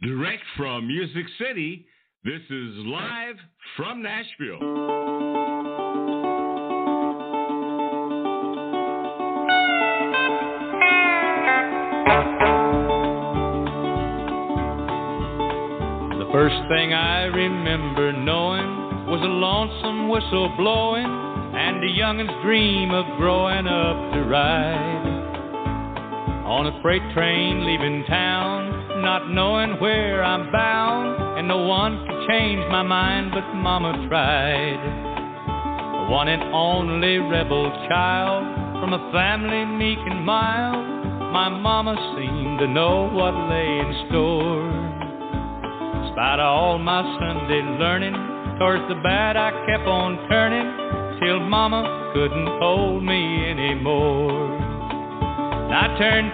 Direct from Music City, this is live from Nashville. The First thing I remember knowing was a lonesome whistle blowing and a youngin's dream of growing up to ride on a freight train leaving town, not knowing where I'm bound, and no one could change my mind, but Mama tried. The one and only rebel child from a family meek and mild, my Mama seemed to know what lay in store In spite of all my Sunday learning, towards the bad I kept on turning, till Mama couldn't hold me anymore. I turned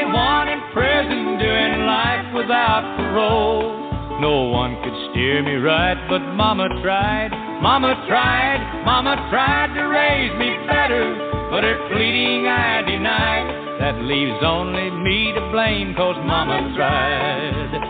21 in prison, doing life without parole. No one could steer me right, but Mama tried, Mama tried, Mama tried to raise me better, but her pleading I denied. That leaves only me to blame, cause Mama tried.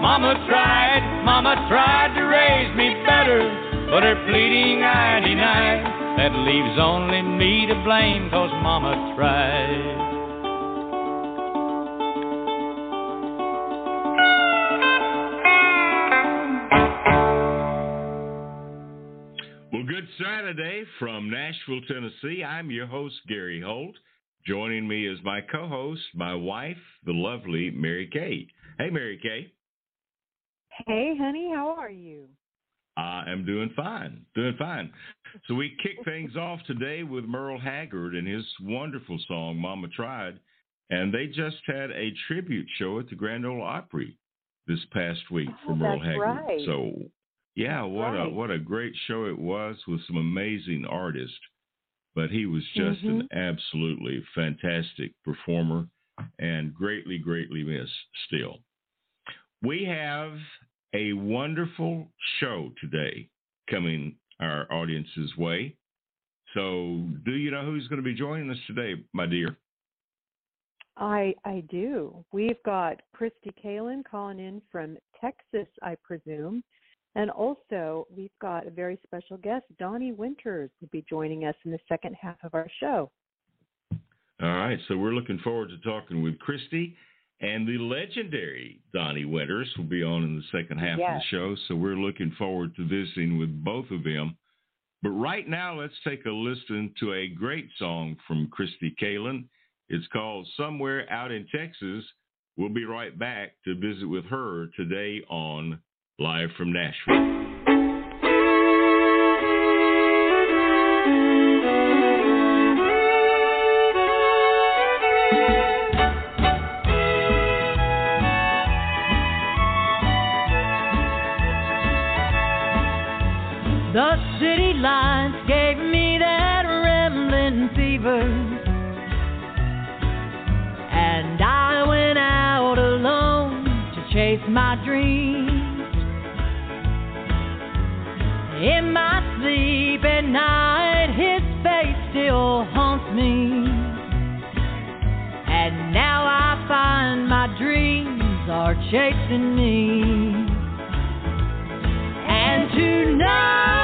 Mama tried, Mama tried to raise me better, but her pleading I denied. That leaves only me to blame, cause Mama tried. Well, good Saturday from Nashville, Tennessee. I'm your host, Gary Holt. Joining me is my co host, my wife, the lovely Mary Kay. Hey, Mary Kay. Hey, honey, how are you? I am doing fine, doing fine. So we kick things off today with Merle Haggard and his wonderful song "Mama Tried," and they just had a tribute show at the Grand Ole Opry this past week oh, for Merle Haggard. Right. So, yeah, what right. a what a great show it was with some amazing artists but he was just mm-hmm. an absolutely fantastic performer and greatly, greatly missed still. We have a wonderful show today coming our audience's way. So, do you know who's going to be joining us today, my dear? I I do. We've got Kristi Kalyn calling in from Texas, I presume. And also, we've got a very special guest, Donnie Winters, will be joining us in the second half of our show. All right, so we're looking forward to talking with Kristi, and the legendary Donnie Winters will be on in the second half yes. of the show. So we're looking forward to visiting with both of them. But right now, let's take a listen to a great song from Kristi Kalyn. It's called Somewhere Out in Texas. We'll be right back to visit with her today on live from Nashville. Are chasing me. And tonight,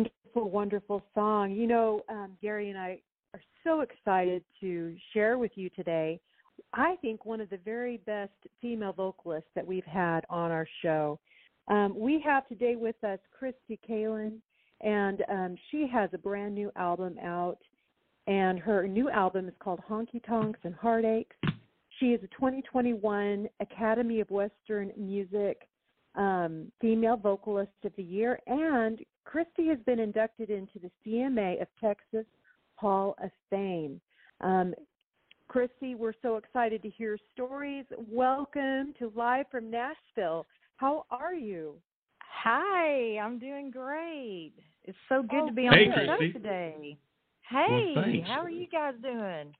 Wonderful, wonderful song. You know, um, Gary and I are so excited to share with you today. I think one of the very best female vocalists that we've had on our show. Um, we have today with us Kristi Kalyn, and um, she has a brand new album out, and her new album is called Honky Tonks and Heartaches. She is a 2021 Academy of Western Music um, Female Vocalist of the Year, and Kristi has been inducted into the CMA of Texas Hall of Fame. Um, Kristi, we're so excited to hear stories. Welcome to Live from Nashville. How are you? Hi, I'm doing great. It's so good Oh, to be on Hey, the Kristi. show today. Hey, thanks. how are you guys doing?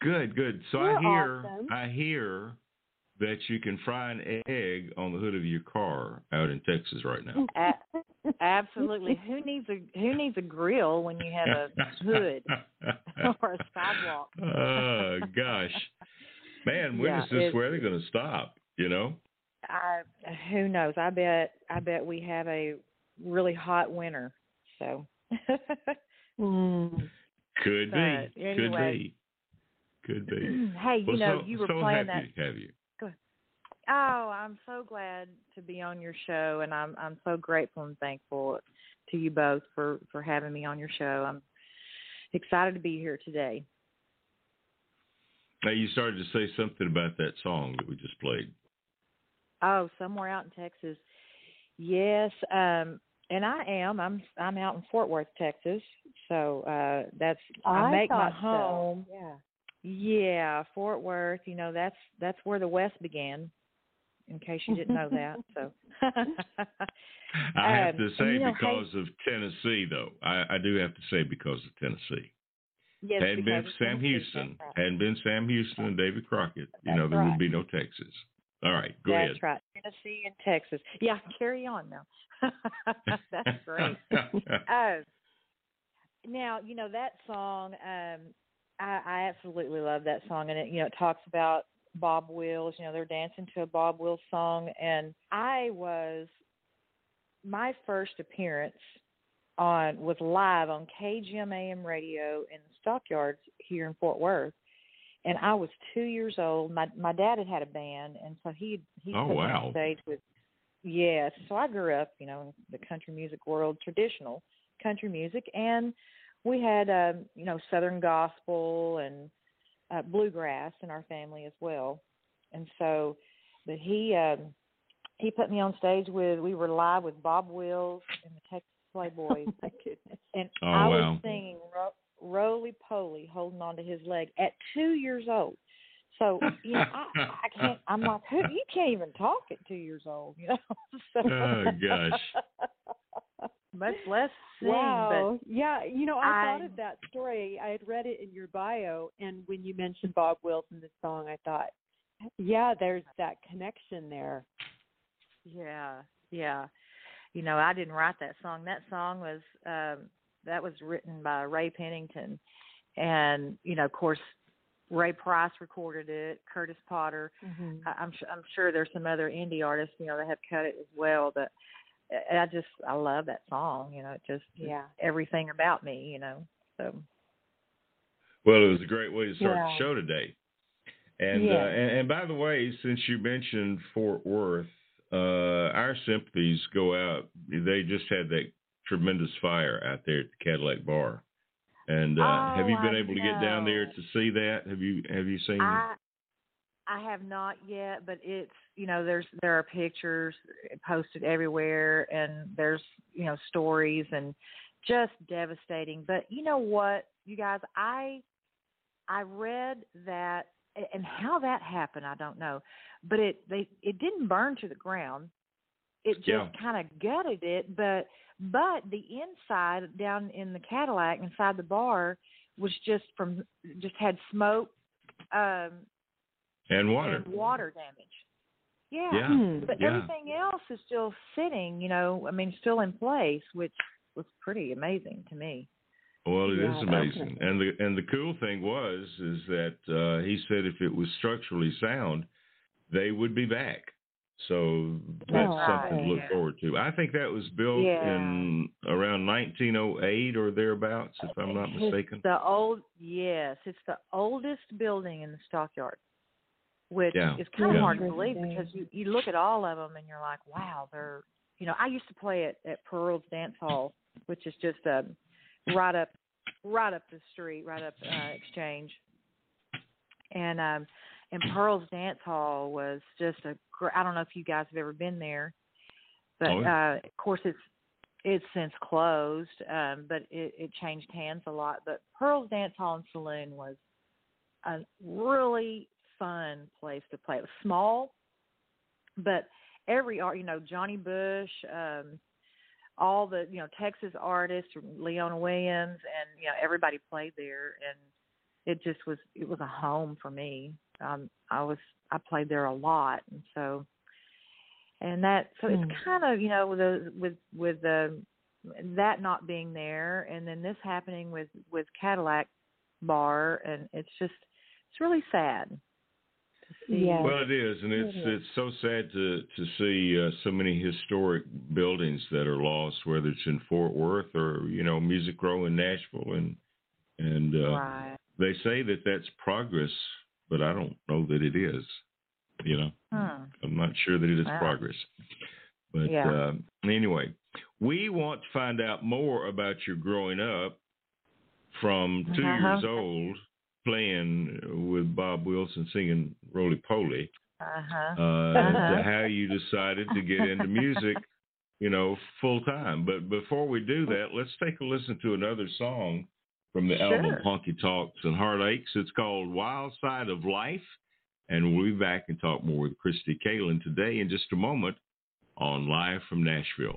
Good, good. So We're I hear awesome. I hear that you can fry an egg on the hood of your car out in Texas right now. A- absolutely. who needs a who needs a grill when you have a hood or a sidewalk? oh gosh. Man, when Yeah, is this it- weather gonna stop? You know? I who knows? I bet I bet we have a really hot winter. So Mm. Could be. But Could anyway. be. Could be. hey, you well, know, so, you were so playing that to have you. Oh, I'm so glad to be on your show, and I'm I'm so grateful and thankful to you both for for having me on your show. I'm excited to be here today. Now you started to say something about that song that we just played. Oh, somewhere out in Texas. Yes, um, and I am. I'm I'm out in Fort Worth, Texas. So uh that's I, make my thought so. home. Yeah. Yeah, Fort Worth. You know that's that's where the West began. In case you didn't know that, so. I have Um, to say you know, because of Tennessee though. I, I do have to say because of Tennessee. yes, hadn't been Sam Tennessee, Houston, right. hadn't been Sam Houston and David Crockett, you know, there right. would be no Texas. All right, go That's ahead. right. Tennessee and Texas. Yeah, carry on now. That's great. uh, now, you know that song. Um, I, I absolutely love that song, and it you know it talks about Bob Wills. You know they're dancing to a Bob Wills song, and I was my first appearance on was live on KGMAM radio in the Stockyards here in Fort Worth, and I was two years old. My my dad had had a band, and so he he Oh, put wow. on stage with. Yes, so I grew up, you know, in the country music world, traditional country music, and we had, um, you know, Southern gospel and uh, bluegrass in our family as well. And so, but he um, he put me on stage with. We were live with Bob Wills and the Texas Playboys, Oh my goodness. and Oh, I wow. was singing ro- "Roly Poly," holding on to his leg at two years old. So you know, I, I can't. I'm like, who? You can't even talk at two years old, you know. so, Oh, gosh. Much less sing. Wow. yeah, you know, I, thought of that story. I had read it in your bio, and when you mentioned Bob Wills in the song, I thought, yeah, there's that connection there. Yeah, yeah. You know, I didn't write that song. That song was um that was written by Ray Pennington, and you know, of course, Ray Price recorded it. Curtis Potter. Mm-hmm. I, I'm su- I'm sure there's some other indie artists, you know, that have cut it as well. But I I just I love that song. You know, it just Yeah. everything about me. You know, so Well, it was a great way to start Yeah. the show today. And, Yes. uh, and and by the way, since you mentioned Fort Worth, uh, our sympathies go out. They just had that tremendous fire out there at the Cadillac Bar. And uh, Oh, have you been I able to get down there to see that? Have you have you seen? I I have not yet, but it's you know there's there are pictures posted everywhere, and there's you know stories and just devastating. But you know what, you guys, I I read that and how that happened, I don't know, but it they it didn't burn to the ground. It just Yeah. kind of gutted it, but but the inside down in the Cadillac inside the bar was just from just had smoke um and water. and water damage. Yeah. Yeah. Hmm. But Yeah. everything else is still sitting, you know, I mean still in place, which was pretty amazing to me. Well, it is Yeah, amazing, definitely. and the and the cool thing was is that uh, he said if it was structurally sound, they would be back. So that's Oh, something to look Yeah. forward to. I think that was built Yeah. in around 1908 or thereabouts, if I'm not It's mistaken. the old yes, it's the oldest building in the stockyard. Which Yeah. is kind of Yeah. hard to believe because you you look at all of them and you're like, wow, they're you know, I used to play at at Pearl's Dance Hall, which is just um right up right up the street, right up uh, Exchange. And um and Pearl's Dance Hall was just a gr- I don't know if you guys have ever been there, but Oh, uh of course it's it's since closed, um, but it, it changed hands a lot. But Pearl's Dance Hall and Saloon was a really fun place to play. It was small, but every art, you know, Johnny Bush, um, all the you know Texas artists, Leona Williams, and you know everybody played there, and it just was it was a home for me. Um, I was I played there a lot, and so and that so Hmm. it's kind of you know with the, with with the that not being there, and then this happening with with Cadillac Bar, and it's just it's really sad Yes. Well, it is, and it's It is. it's so sad to to see uh, so many historic buildings that are lost, whether it's in Fort Worth or you know Music Row in Nashville, and and uh, right. they say that that's progress, but I don't know that it is. You know, Hmm. I'm not sure that it is Wow. progress. But Yeah. uh, anyway, we want to find out more about your growing up from 2 Uh-huh. years old, playing with Bob Wilson singing Roly Poly, Uh-huh. uh, Uh-huh. to how you decided to get into music, you know, full time. But before we do that, let's take a listen to another song from the album Sure. Honky Tonks and Heartaches. It's called Wild Side of Life. And we'll be back and talk more with Kristi Kalyn today in just a moment on Live from Nashville.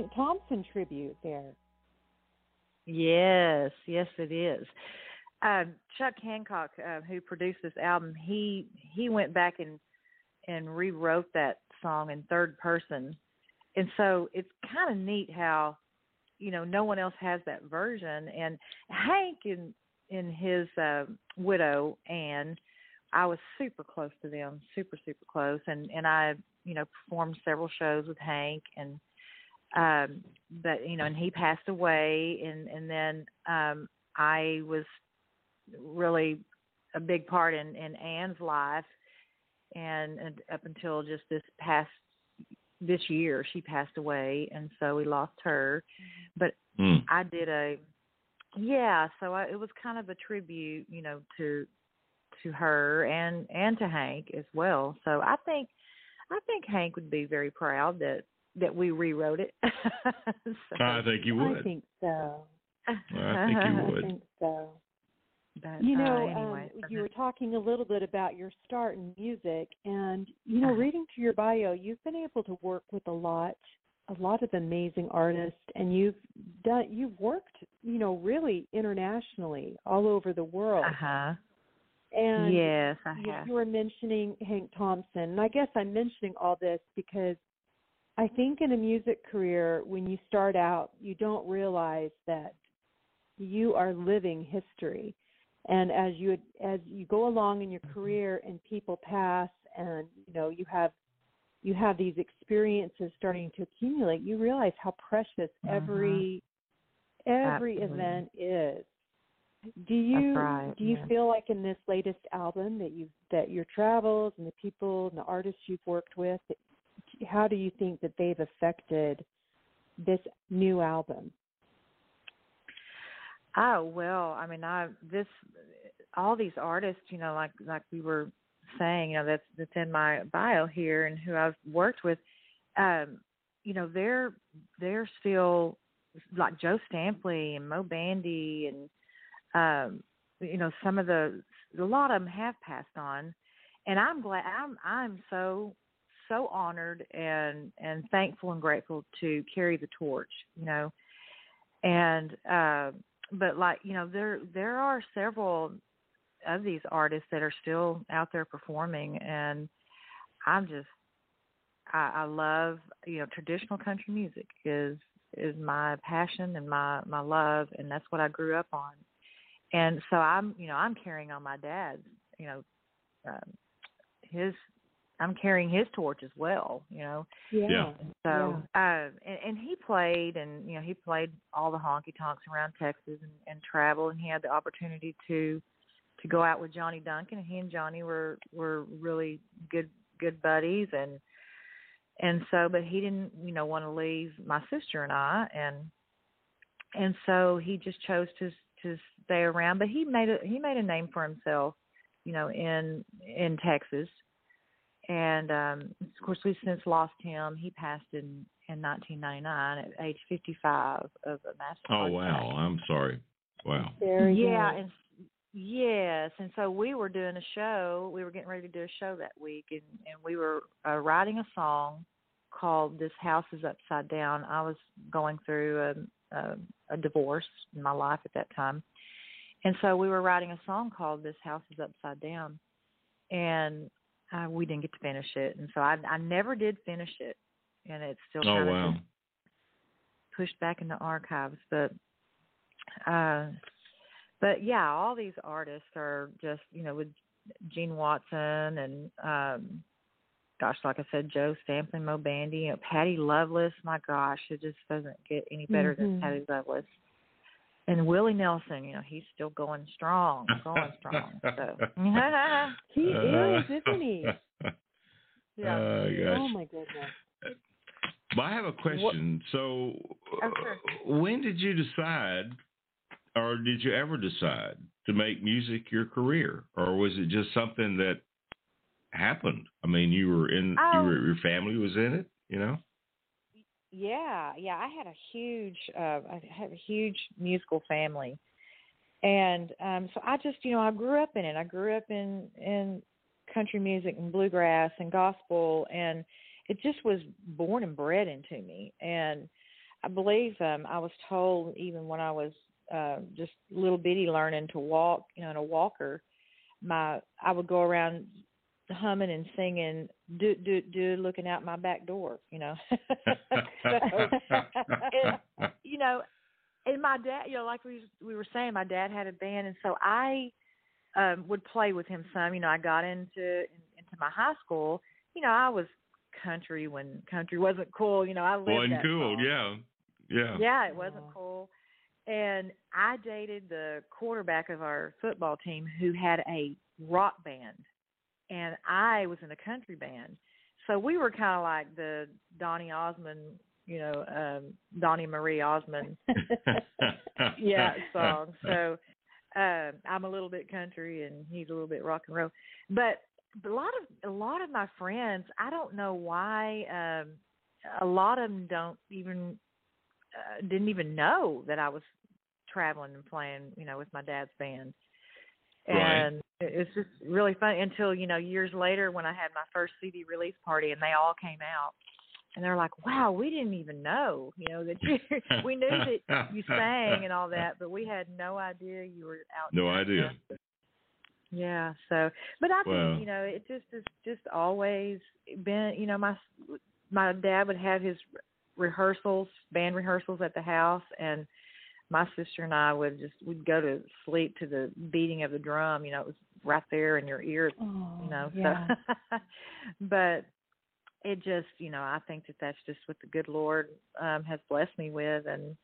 Hank Thompson tribute there. Yes, yes, it is. Um, Chuck Hancock, uh, who produced this album, he he went back and and rewrote that song in third person, and so it's kind of neat how you know no one else has that version. And Hank and in his uh, widow Anne, I was super close to them, super super close, and and I you know performed several shows with Hank and um but you know and he passed away and and then um i was really a big part in in anne's life and, and up until just this past this year she passed away and so we lost her. But mm. i did a yeah so I, it was kind of a tribute you know to to her and and to hank as well. So i think i think hank would be very proud that that we rewrote it. so, I think you would. I think so. I think you would. I think so. But, you know, uh, anyway, um, you were talking a little bit about your start in music, and you know, reading through your bio, you've been able to work with a lot, a lot of amazing artists, and you've done, you've worked, you know, really internationally, all over the world. Uh huh. And yes, I you, have. you were mentioning Hank Thompson, and I guess I'm mentioning all this because I think in a music career, when you start out, you don't realize that you are living history. And as you as you go along in your Mm-hmm. career and people pass and you know you have you have these experiences starting to accumulate, you realize how precious Mhm. every every Absolutely. event is. Do you right, do you yeah. feel like in this latest album that you that your travels and the people and the artists you've worked with, that, how do you think that they've affected this new album? Oh well, I mean, I this all these artists, you know, like like we were saying, you know, that's that's in my bio here, and who I've worked with, um, you know, they're they're still like Joe Stampley and Moe Bandy, and um, you know, some of the a lot of them have passed on, and I'm glad I'm I'm so so honored and and thankful and grateful to carry the torch, you know, and. uh but like you know there there are several of these artists that are still out there performing and i'm just i i love you know traditional country music is is my passion and my my love and that's what i grew up on and so i'm you know i'm carrying on my dad's you know um his i'm carrying his torch as well you know Yeah. so, uh, and, and he played, and you know, he played all the honky tonks around Texas and, and traveled, and he had the opportunity to to go out with Johnny Duncan. And he and Johnny were were really good good buddies, and and so, but he didn't, you know, want to leave my sister and I, and and so he just chose to to stay around. But he made a he made a name for himself, you know, in in Texas and um of course we've since lost him he passed in in 1999 at age 55 of a massive Oh wow, attack. I'm sorry. Wow. Very yeah good. and yes and so we were doing a show we were getting ready to do a show that week and and we were uh, writing a song called "This House Is Upside Down." I was going through a, a, a divorce in my life at that time, and so we were writing a song called "This House Is Upside Down," and uh, we didn't get to finish it, and so I, I never did finish it, and it's still oh kind of wow. pushed back in the archives. But, uh, but yeah, all these artists are just you know with Gene Watson and um, gosh, like I said, Joe Stampley, Moe Bandy, you know, Patty Loveless. My gosh, it just doesn't get any better Mhm. than Patty Loveless. And Willie Nelson, you know, he's still going strong, going strong. So He Uh, is, isn't he? yeah. Oh, gosh. Oh my goodness. But I have a question. So, Oh, sure. uh, when did you decide, or did you ever decide to make music your career, or was it just something that happened? I mean, you were in, you Oh. were, your family was in it, you know? Yeah, yeah. I had a huge, uh, I had a huge musical family, and um, so I just, you know, I grew up in it. I grew up in in country music and bluegrass and gospel, and it just was born and bred into me. And I believe um, I was told even when I was uh, just little bitty learning to walk, you know, in a walker, my I would go around humming and singing do do do looking out my back door you know so and, you know and my dad you know like we we were saying my dad had a band and so i um would play with him some you know i got into into my high school you know i was country when country wasn't cool you know i lived Wasn't that cool, song. yeah, yeah. Yeah, it wasn't Wow. cool. And I dated the quarterback of our football team who had a rock band, and I was in a country band. So we were kind of like the Donny Osmond, you know, um, Donnie Marie Osmond, yeah, song. So um, I'm a little bit country, and he's a little bit rock and roll. But a lot of a lot of my friends, I don't know why. Um, a lot of them don't even uh, didn't even know that I was traveling and playing, you know, with my dad's band. And it's just really fun until you know years later when I had my first CD release party and they all came out and they're like, "Wow, we didn't even know, you know, that you we knew that you sang and all that, but we had no idea you were out." No there." idea. Yeah. So, but I think Wow. you know it just has just always been. You know, my my dad would have his rehearsals, band rehearsals at the house, and my sister and I would just we'd go to sleep to the beating of the drum. You know, it was right there in your ears. Oh, You know, yeah. so but it just you know I think that that's just what the good Lord um has blessed me with, and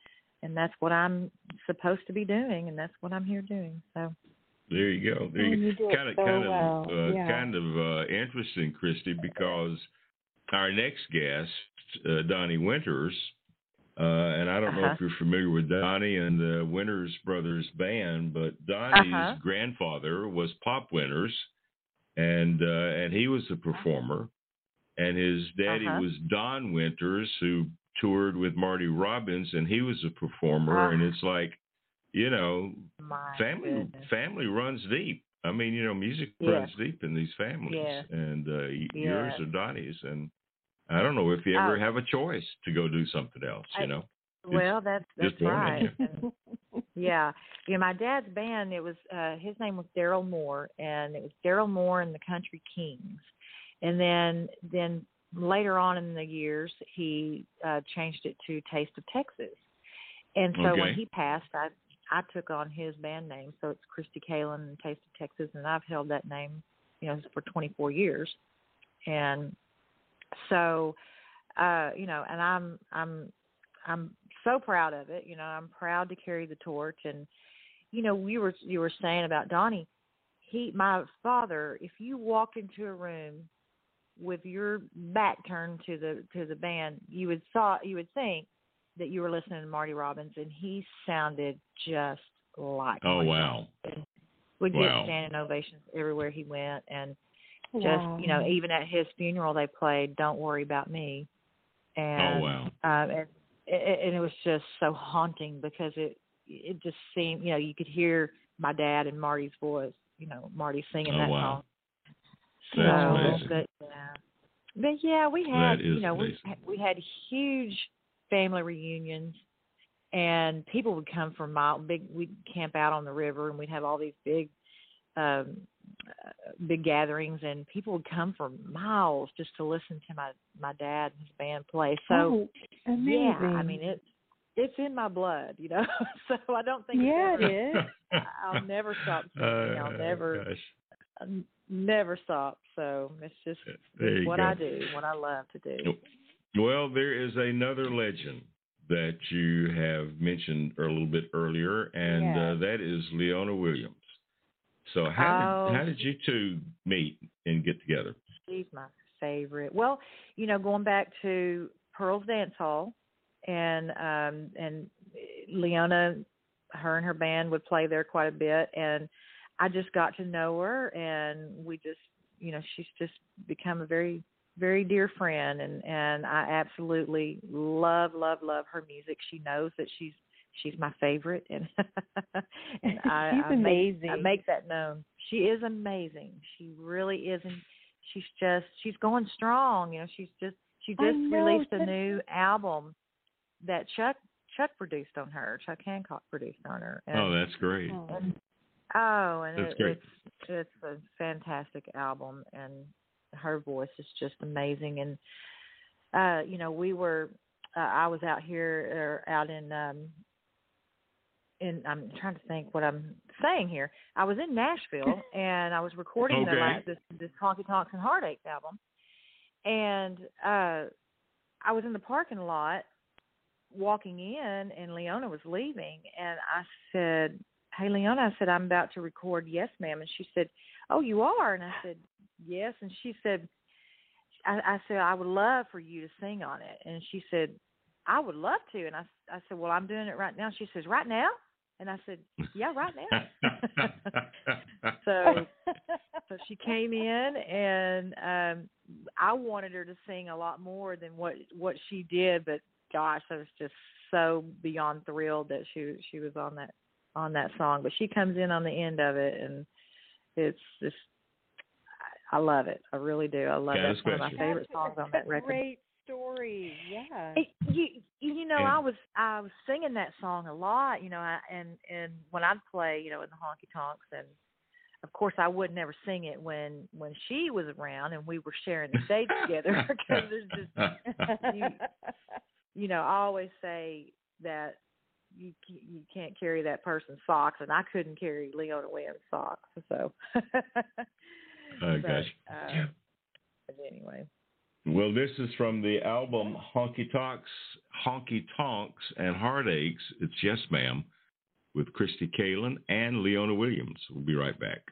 and that's what I'm supposed to be doing, and that's what I'm here doing. So. There you go. There Oh, you you do it kind of so kind of well. uh, Yeah. kind of uh, interesting, Kristi, because our next guest, uh, Donnie Winters, uh, and I don't know Uh-huh. if you're familiar with Donnie and the Winters Brothers band, but Donnie's Uh-huh. grandfather was Pop Winters, and uh, and he was a performer, and his daddy Uh-huh. was Don Winters, who toured with Marty Robbins, and he was a performer, Ah. and it's like, you know, My family goodness. family runs deep. I mean, you know, music Yeah. runs deep in these families, Yeah. and uh, y- yours are Donnie's, and I don't know if you ever Oh. have a choice to go do something else. You I- know, Well, that's that's just born in right. you. Yeah, yeah. My dad's band. It was uh his name was Daryl Moore, and it was Daryl Moore and the Country Kings. And then then later on in the years, he uh changed it to Taste of Texas. And so Okay. when he passed, I I took on his band name, so it's Kristi Kalyn and Taste of Texas, and I've held that name, you know, for 24 years. And so, uh, you know, and I'm I'm I'm so proud of it. You know, I'm proud to carry the torch. And you know, you were you were saying about Donnie. He, my father, if you walked into a room with your back turned to the to the band, you would saw you would think that you were listening to Marty Robbins, and he sounded just like. oh Marty wow. Would Wow. get standing ovations everywhere he went, and just you know even at his funeral they played don't worry about me and oh wow, um and, and it was just so haunting because it it just seemed you know you could hear my dad and marty's voice you know marty singing Oh, that wow. song That's so amazing. but yeah But yeah, we had you know we amazing. had- we had huge family reunions, and people would come from mile big. We'd camp out on the river, and we'd have all these big, um, uh, big gatherings, and people would come from miles just to listen to my my dad and his band play. So oh, yeah, I mean it's it's in my blood, you know. so I don't think Yeah, ever- it is. I'll never stop singing. I'll Uh, never gosh. I'll never stop. So it's just what go. I do, what I love to do. Well, there is another legend that you have mentioned a little bit earlier, and Yeah. uh, that is Leona Williams. So how Oh. did how did you two meet and get together? She's my favorite. Well, you know, going back to Pearl's Dance Hall, and um and Leona, her and her band would play there quite a bit, and I just got to know her, and we just, you know, she's just become a very very dear friend and and I absolutely love love love her music. She knows that she's she's my favorite and and I, She's I make, I make that known. She is amazing. She really is and she's just she's going strong, you know, she's just she just know, released a new album that Chuck Chuck produced on her. Chuck Hancock produced on her. And, Oh, that's great. Oh. and oh, and That's it, great. it's it's a fantastic album, and her voice is just amazing. And uh, you know, we were uh, I was out here or out in um in I'm trying to think what I'm saying here. I was in Nashville and I was recording the Okay. la- this this Honky Tonks and Heartaches album, and uh I was in the parking lot walking in and Leona was leaving and I said, Hey Leona, I said, I'm about to record Yes Ma'am and she said, Oh, you are and I said, Yes and she said I, I said, I would love for you to sing on it and she said, I would love to and I I said, Well I'm doing it right now. She says, Right now? And I said, Yeah, right now. so so she came in and um I wanted her to sing a lot more than what what she did, but gosh, I was just so beyond thrilled that she she was on that on that song. But she comes in on the end of it and it's just I I love it. I really do. I love Yeah, that. that's It's one of my favorite songs on that record. Great story. Yeah. It, you you know Yeah. I was I was singing that song a lot you know I, and and when I'd play you know in the honky tonks and of course I would never sing it when when she was around and we were sharing the stage together because there's just you, you know I always say that you you can't carry that person's socks and I couldn't carry Leona Williams socks so Oh, but, gosh. uh, but anyway Well, this is from the album Honky Tonks, Honky Tonks and Heartaches. It's Yes Ma'am with Kristi Kalyn and Leona Williams. We'll be right back.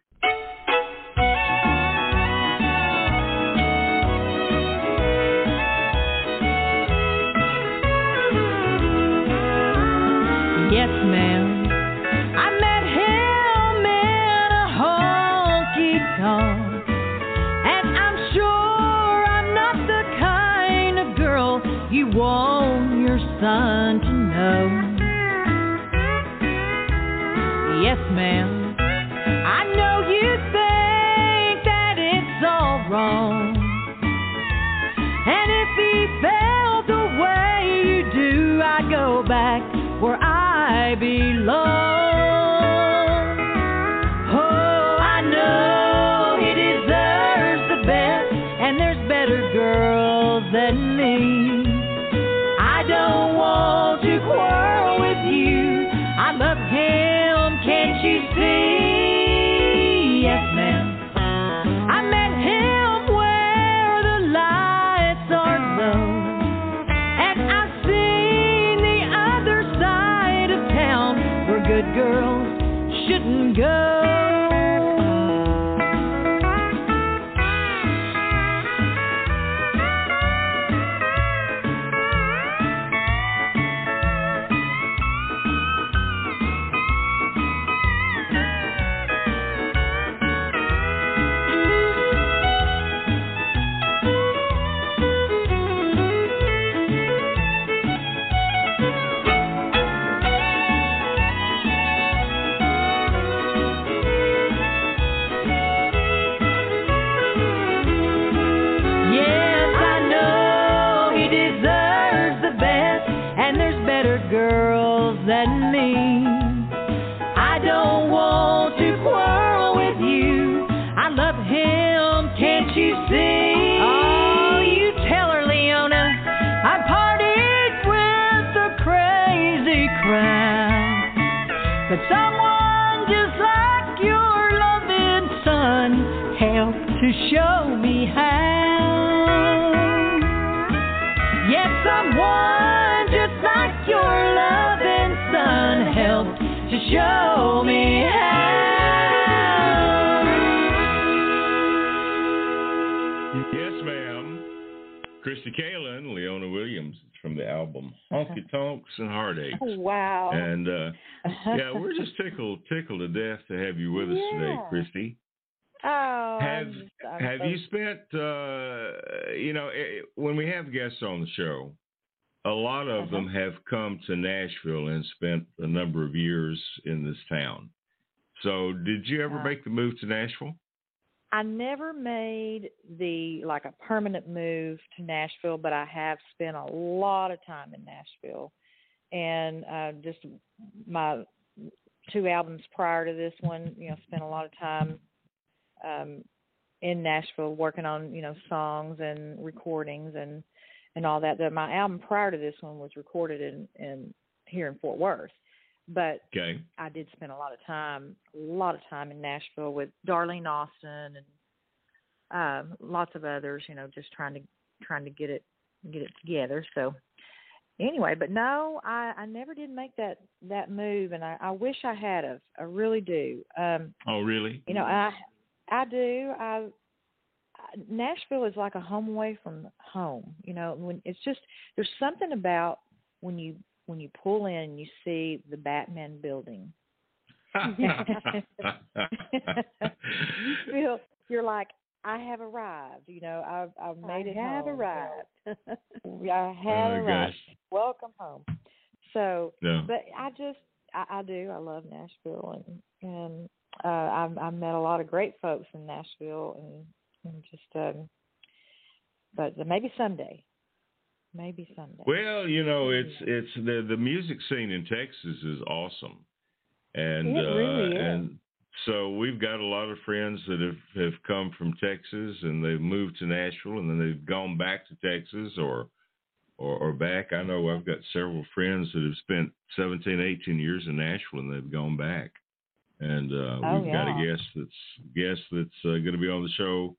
Nashville and spent a number of years in this town. So, did you ever make the move to Nashville? I never made the like a permanent move to Nashville, but I have spent a lot of time in Nashville, and uh, just my two albums prior to this one, you know, spent a lot of time um, in Nashville working on you know songs and recordings and and all that. The, my album prior to this one was recorded in in here in Fort Worth, but Okay. I did spend a lot of time, a lot of time in Nashville with Darlene Austin and um, lots of others. You know, just trying to trying to get it get it together. So anyway, but no, I I never did make that that move, and I I wish I had. Of I really do. Um, Oh, really? you know, I I do. I I- Nashville is like a home away from home. You know, when it's just there's something about when you when you pull in you see the Batman building. you feel you're like I have arrived. You know, I've I've made it I have home. arrived. I have Oh, arrived. gosh. Welcome home. So, No. but I just I, I do. I love Nashville, and and uh, I've I've met a lot of great folks in Nashville, and and just um. But maybe someday, maybe someday. Well, you know, it's it's the the music scene in Texas is awesome, and really uh, and so we've got a lot of friends that have have come from Texas and they've moved to Nashville and then they've gone back to Texas or or, or back. I know I've got several friends that have spent 17, 18 years in Nashville and they've gone back. And uh, Oh, we've got a guest that's guest that's uh, going to be on the show.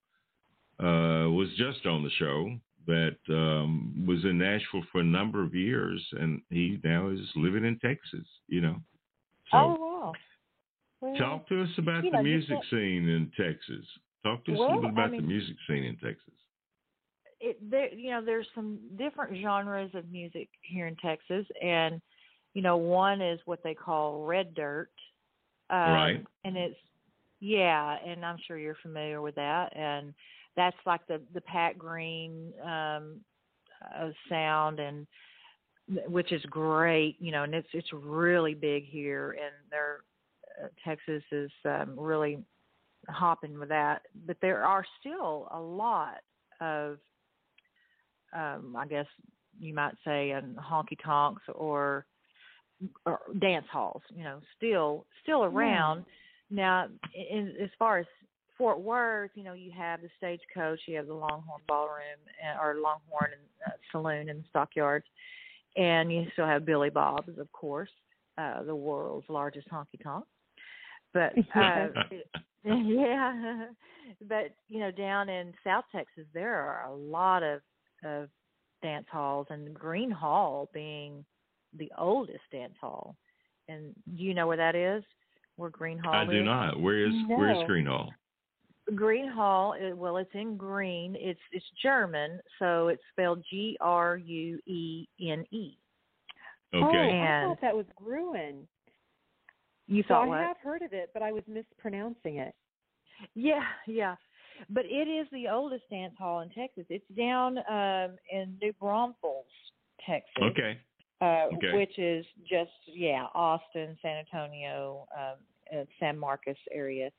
Uh, was just on the show that um, was in Nashville for a number of years, and he now is living in Texas. You know, so oh wow. Well, talk to us about the know, music scene in Texas. Talk to us a little bit I about the music scene in Texas. it there you know there's some different genres of music here in Texas and you know one is what they call red dirt um, Right. and it's yeah and I'm sure you're familiar with that and that's like the the Pat Green um uh, sound and which is great you know and it's it's really big here and they're uh, Texas is um really hopping with that but there are still a lot of um, I guess you might say, and honky tonks or, or dance halls. You know, still still around. Now, in, as far as Fort Worth, you know, you have the Stagecoach, you have the Longhorn Ballroom uh, or Longhorn and, uh, Saloon in the Stockyards, and you still have Billy Bob's, of course, uh, the world's largest honky tonk. But uh, yeah, but you know, down in South Texas, there are a lot of of dance halls, and Gruene Hall being the oldest dance hall. And do you know where that is? Where Gruene Hall is I is? do not. Where is where is Gruene Hall? Gruene Hall. uh, Well, it's in Gruene. It's it's German, so it's spelled G R U E N E. Okay. Oh, Okay. I thought that was Gruen. You So thought I what? have heard of it, but I was mispronouncing it. Yeah, yeah. But it is the oldest dance hall in Texas. It's down um in New Braunfels, Texas. Okay. Uh Okay. which is just yeah, Austin, San Antonio, um uh, San Marcos area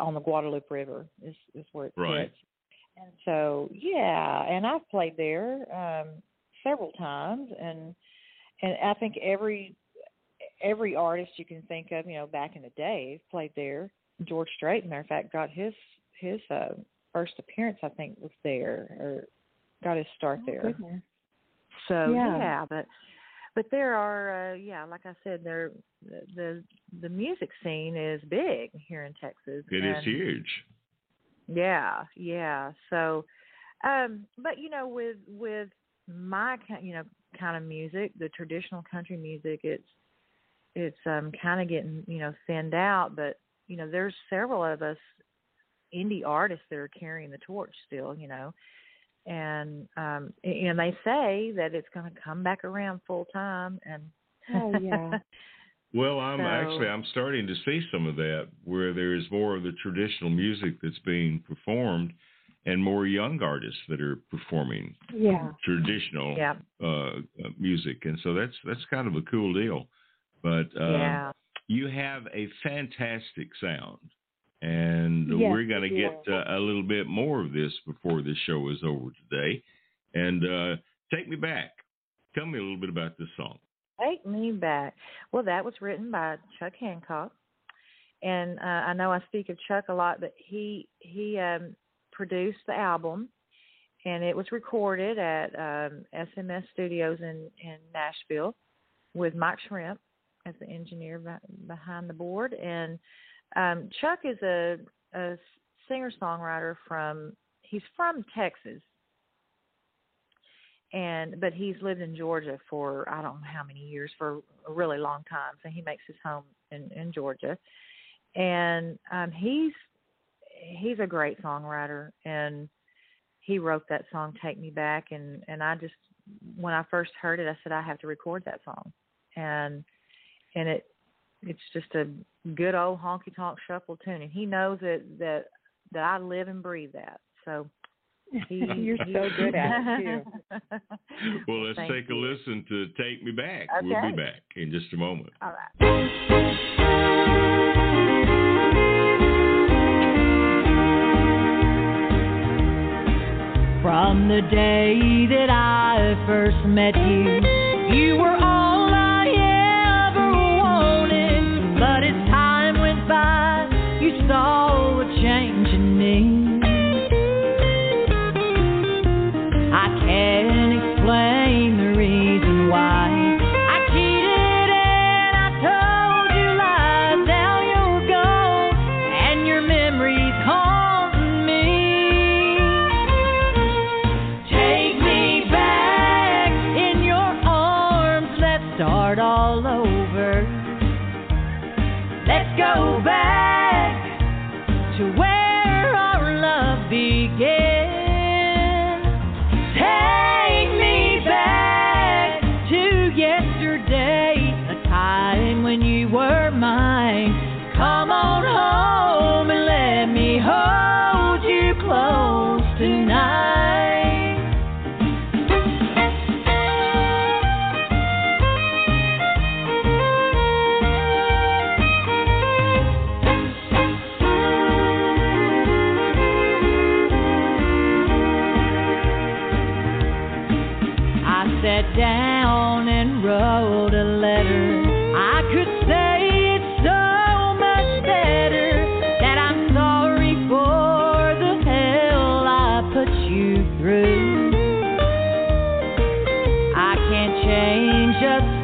uh, on the Guadalupe River is is where it Right. sits. And so yeah, and I've played there um several times and and I think every every artist you can think of, you know, back in the day played there. George Strait, matter of fact, got his his uh, first appearance, I think, was there or got his start Oh, there. goodness. So Yeah. but but there are uh, yeah, like I said, there the, the the music scene is big here in Texas. It is huge. yeah, yeah. So, um, but you know, with with my you know kind of music, the traditional country music, it's it's um kind of getting you know thinned out. But you know, there's several of us indie artists that are carrying the torch still. You know, and um, y- you know they say that it's going to come back around full time. And Oh, yeah. Well, I'm So- actually I'm starting to see some of that where there's more of the traditional music that's being performed, and more young artists that are performing Yeah. traditional yeah, uh, uh, music, and so that's that's kind of a cool deal. But uh, yeah. you have a fantastic sound, and Yes, we're going to get uh, a little bit more of this before this show is over today. And uh, take me back. Tell me a little bit about this song. Take Me Back. Well, that was written by Chuck Hancock, and uh, I know I speak of Chuck a lot, but he he um, produced the album, and it was recorded at um, SMS Studios in in Nashville with Mike Shrimp as the engineer behind the board. And um, Chuck is a, a singer songwriter from he's from Texas, and but he's lived in Georgia for I don't know how many years for a really long time. So he makes his home in in Georgia, and um, he's he's a great songwriter, and he wrote that song "Take Me Back," and and I just when I first heard it, I said I have to record that song, and and it it's just a good old honky tonk shuffle tune, and he knows that that that I live and breathe that. So he, You're so good at it, too. Well, let's Thank take a listen to Take Me Back. We'll be back in just a moment. All right. From the day that I first met you, you were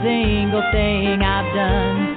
single thing I've done.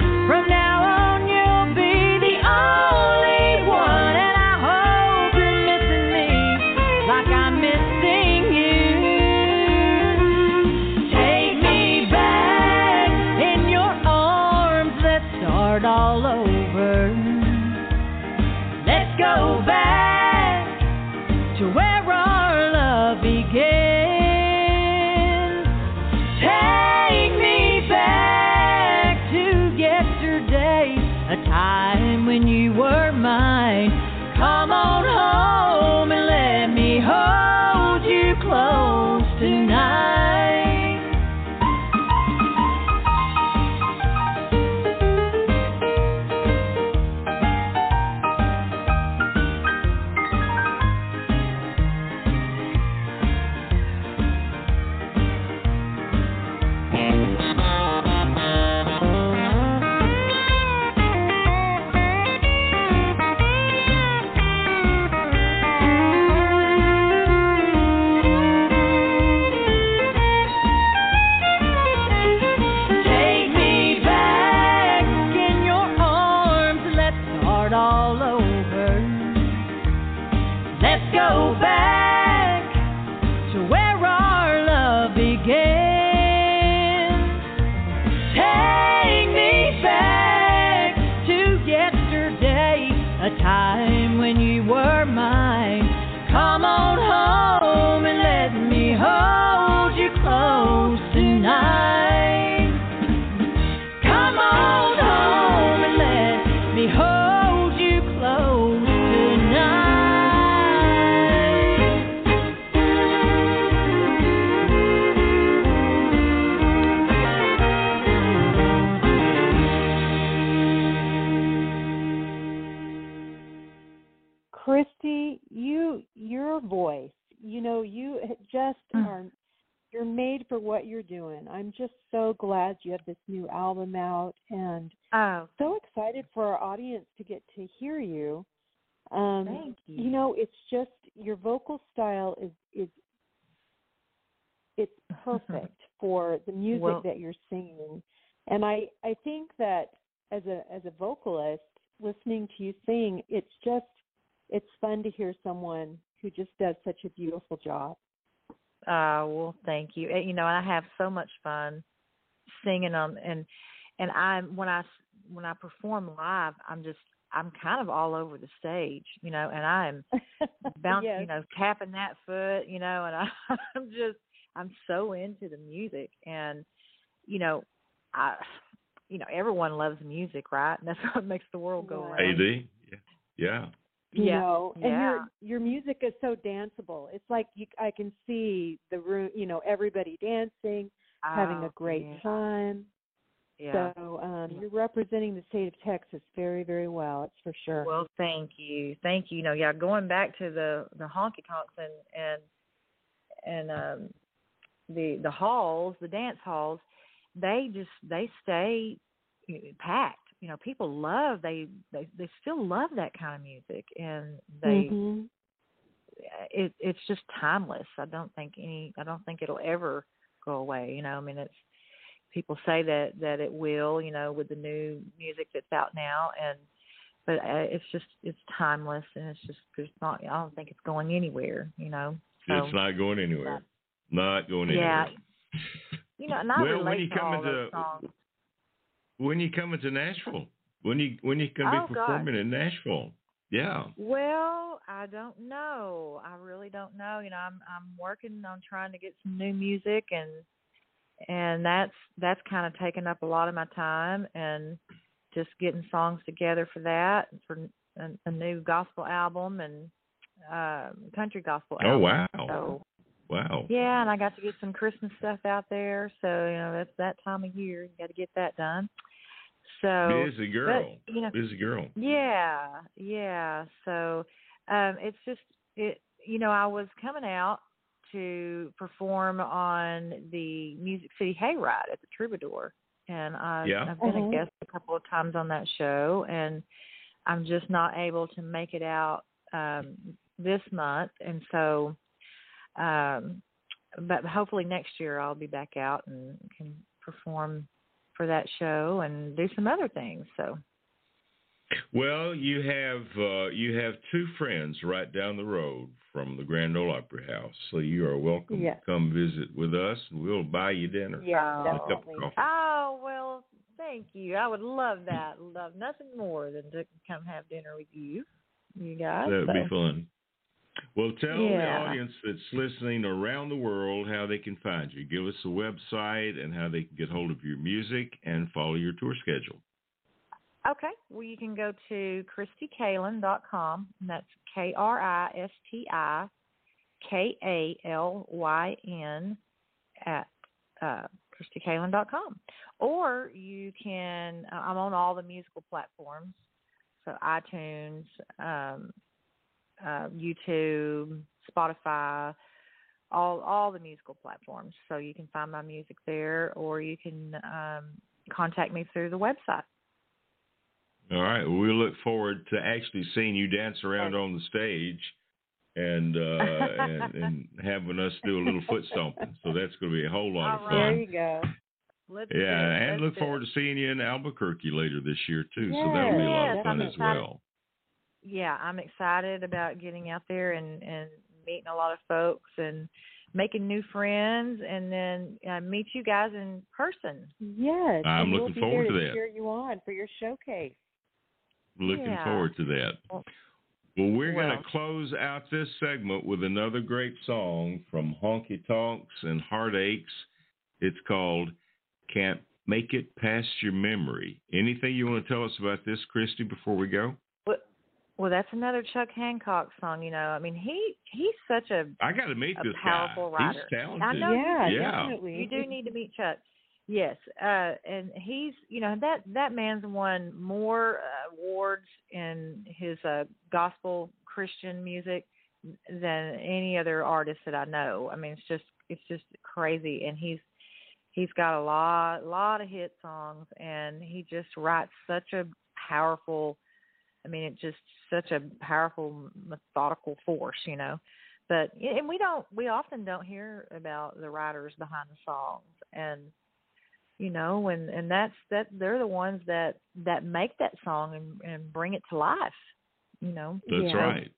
Um thank you. you know, it's just your vocal style is is it's perfect for the music Well- that you're singing. And I I think that as a as a vocalist listening to you sing, it's just it's fun to hear someone who just does such a beautiful job. Uh, well, thank you. And, You know, I have so much fun singing them, and and I'm when I when I perform live, I'm just I'm kind of all over the stage, you know, and I'm bouncing, Yes. you know, tapping that foot, you know, and I, I'm just I'm so into the music, and you know, I, you know, everyone loves music, right? And that's what makes the world go Right. round. AD. Yeah. Yeah. you yeah, know and yeah. your your music is so danceable it's like you i can see the room you know everybody dancing having oh, a Oh, great yeah, time Yeah. so um you're representing the state of texas very very well it's for sure Well, thank you, thank you. You know, yeah, going back to the the honky tonks and and and um the the halls, the dance halls, they just they stay packed. You know, people love they they they still love that kind of music, and they Mhm. it it's just timeless. I don't think any I don't think it'll ever go away. You know, I mean it's people say that that it will. You know, with the new music that's out now, and but uh, it's just it's timeless, and it's just there's not. I don't think it's going anywhere. You know. So, It's not going anywhere. Not going anywhere. yeah. You know, and I Well, when you come into-. When you coming to Nashville? When you when you gonna Oh, be performing in Nashville? Yeah. Well, I don't know. I really don't know. You know, I'm I'm working on trying to get some new music and and that's that's kind of taken up a lot of my time and just getting songs together for that for a, a new gospel album and um country gospel Oh album. wow. So Wow. yeah, and I got to get some Christmas stuff out there. So, you know, that's that time of year. You got to get that done. So, Busy girl. but, you know, Busy girl. yeah, yeah. So um it's just it you know, I was coming out to perform on the Music City Hayride at the Troubadour and I Yeah. I've been Mhm. a guest a couple of times on that show and I'm just not able to make it out um this month and so um but hopefully next year I'll be back out and can perform for that show and do some other things. So Well, you have uh, you have two friends right down the road from the Grand Ole Opry House, so you are welcome Yeah. to come visit with us, and we'll buy you dinner. yeah and a cup of definitely coffee. Oh well, thank you. I would love that. Love nothing more than to come have dinner with you, you guys. That would be fun. Well, tell the audience that's listening around the world how they can find you. Give us a website and how they can get hold of your music and follow your tour schedule. Okay. Well, you can go to KristiKalyn.com. And that's K R I S T I K A L Y N at uh, KristiKalyn.com. Or you can. Uh, I'm on all the musical platforms, so iTunes. Um, uh, YouTube, Spotify, all all the musical platforms. So you can find my music there, or you can um, contact me through the website. All right. Well, we look forward to actually seeing you dance around on the stage and uh, and, and having us do a little foot stomping. So that's going to be a whole lot of All fun. there you go Let's Yeah, it. and Let's look do forward to seeing you in Albuquerque later this year too. So that'll be a lot Yes, of fun I'm as excited. well. Yeah, I'm excited about getting out there and and meeting a lot of folks and making new friends, and then uh, meet you guys in person. Yes. I'm and we'll looking be forward there to to that. cheer you on for your showcase. Looking Yeah. forward to that. Well- Well, we're going to close out this segment with another great song from Honky Tonks and Heartaches. It's called Can't Make It Past Your Memory. Anything you want to tell us about this, Kristi, before we go? Well, that's another Chuck Hancock song. You know, I mean, he he's such a I got to meet A this powerful guy. writer. He's talented. I know yeah, Yeah. definitely. you do need to meet Chuck. Yes, uh, and he's you know that that man's won more uh, awards in his uh, gospel Christian music than any other artist that I know. I mean, it's just it's just crazy, and he's he's got a lot lot of hit songs, and he just writes such a powerful. I mean, it's just such a powerful methodical force, you know but and we don't we often don't hear about the writers behind the songs and you know and and that's that they're the ones that that make that song and and bring it to life you know That's Yeah. right.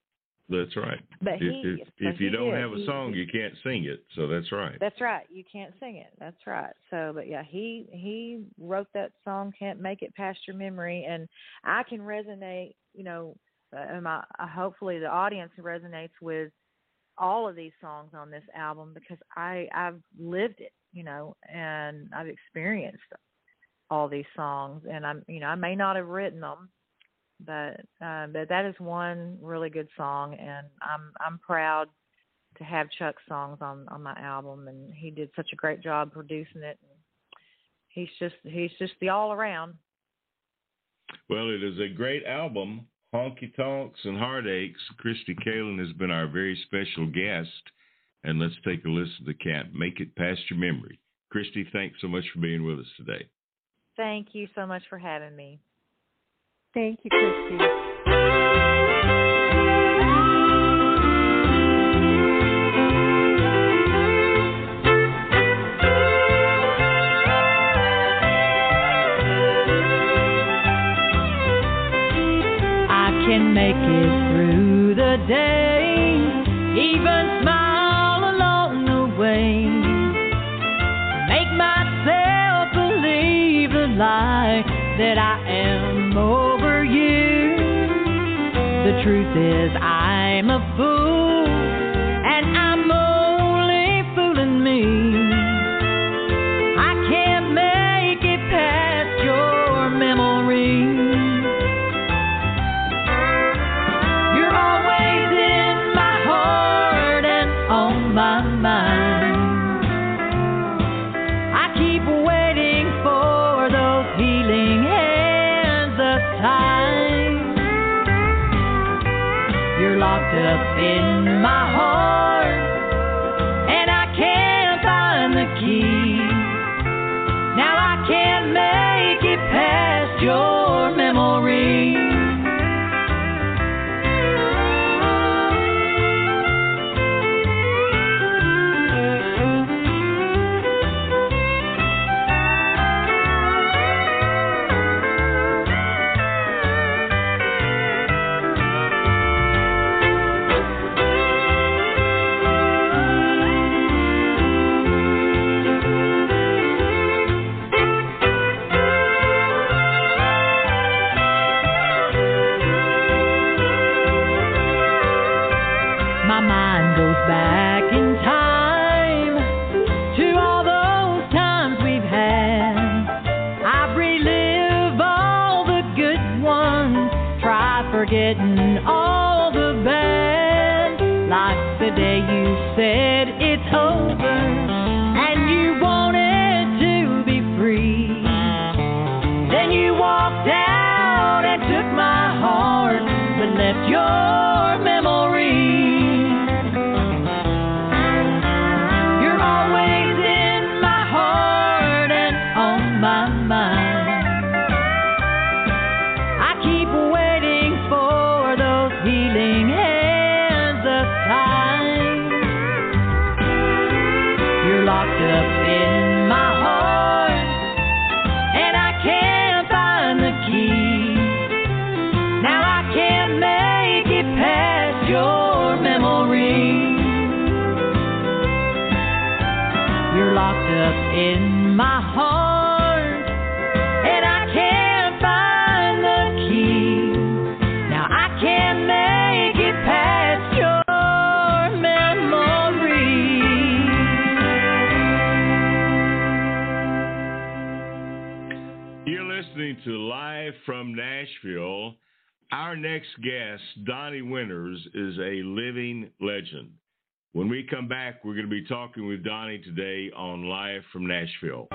That's right. but If, he if, but if you he don't did. have a He- song, he- you can't sing it. So that's right. that's right you can't sing it that's right so but yeah he he wrote that song can't make it past your memory and i can resonate you know uh, and my uh, hopefully the audience resonates with all of these songs on this album because i i've lived it you know and i've experienced all these songs and i'm you know i may not have written them but uh, but that is one really good song and i'm i'm proud to have Chuck's songs on on my album, and he did such a great job producing it. And he's just he's just the all around. Well, it is a great album, Honky Tonks and Heartaches. Kristi Kalyn has been our very special guest. And let's take a listen to Can't Make It Past Your Memory. Kristi, thanks so much for being with us today. Thank you so much for having me. Thank you, Kristi. I can make it through the day, even that I am over you. The truth is, I'm today on Live from Nashville.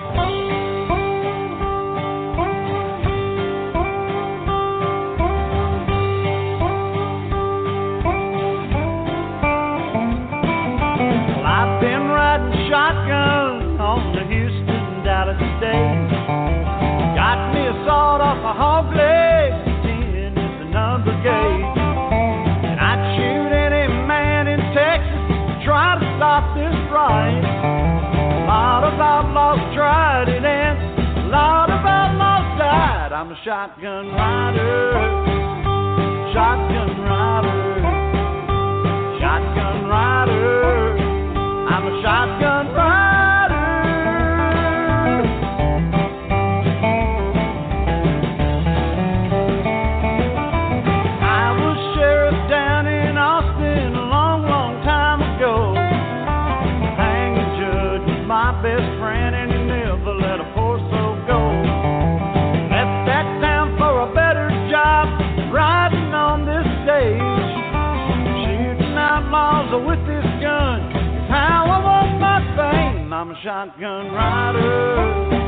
Shotgun rider, shotgun I'm a shotgun rider,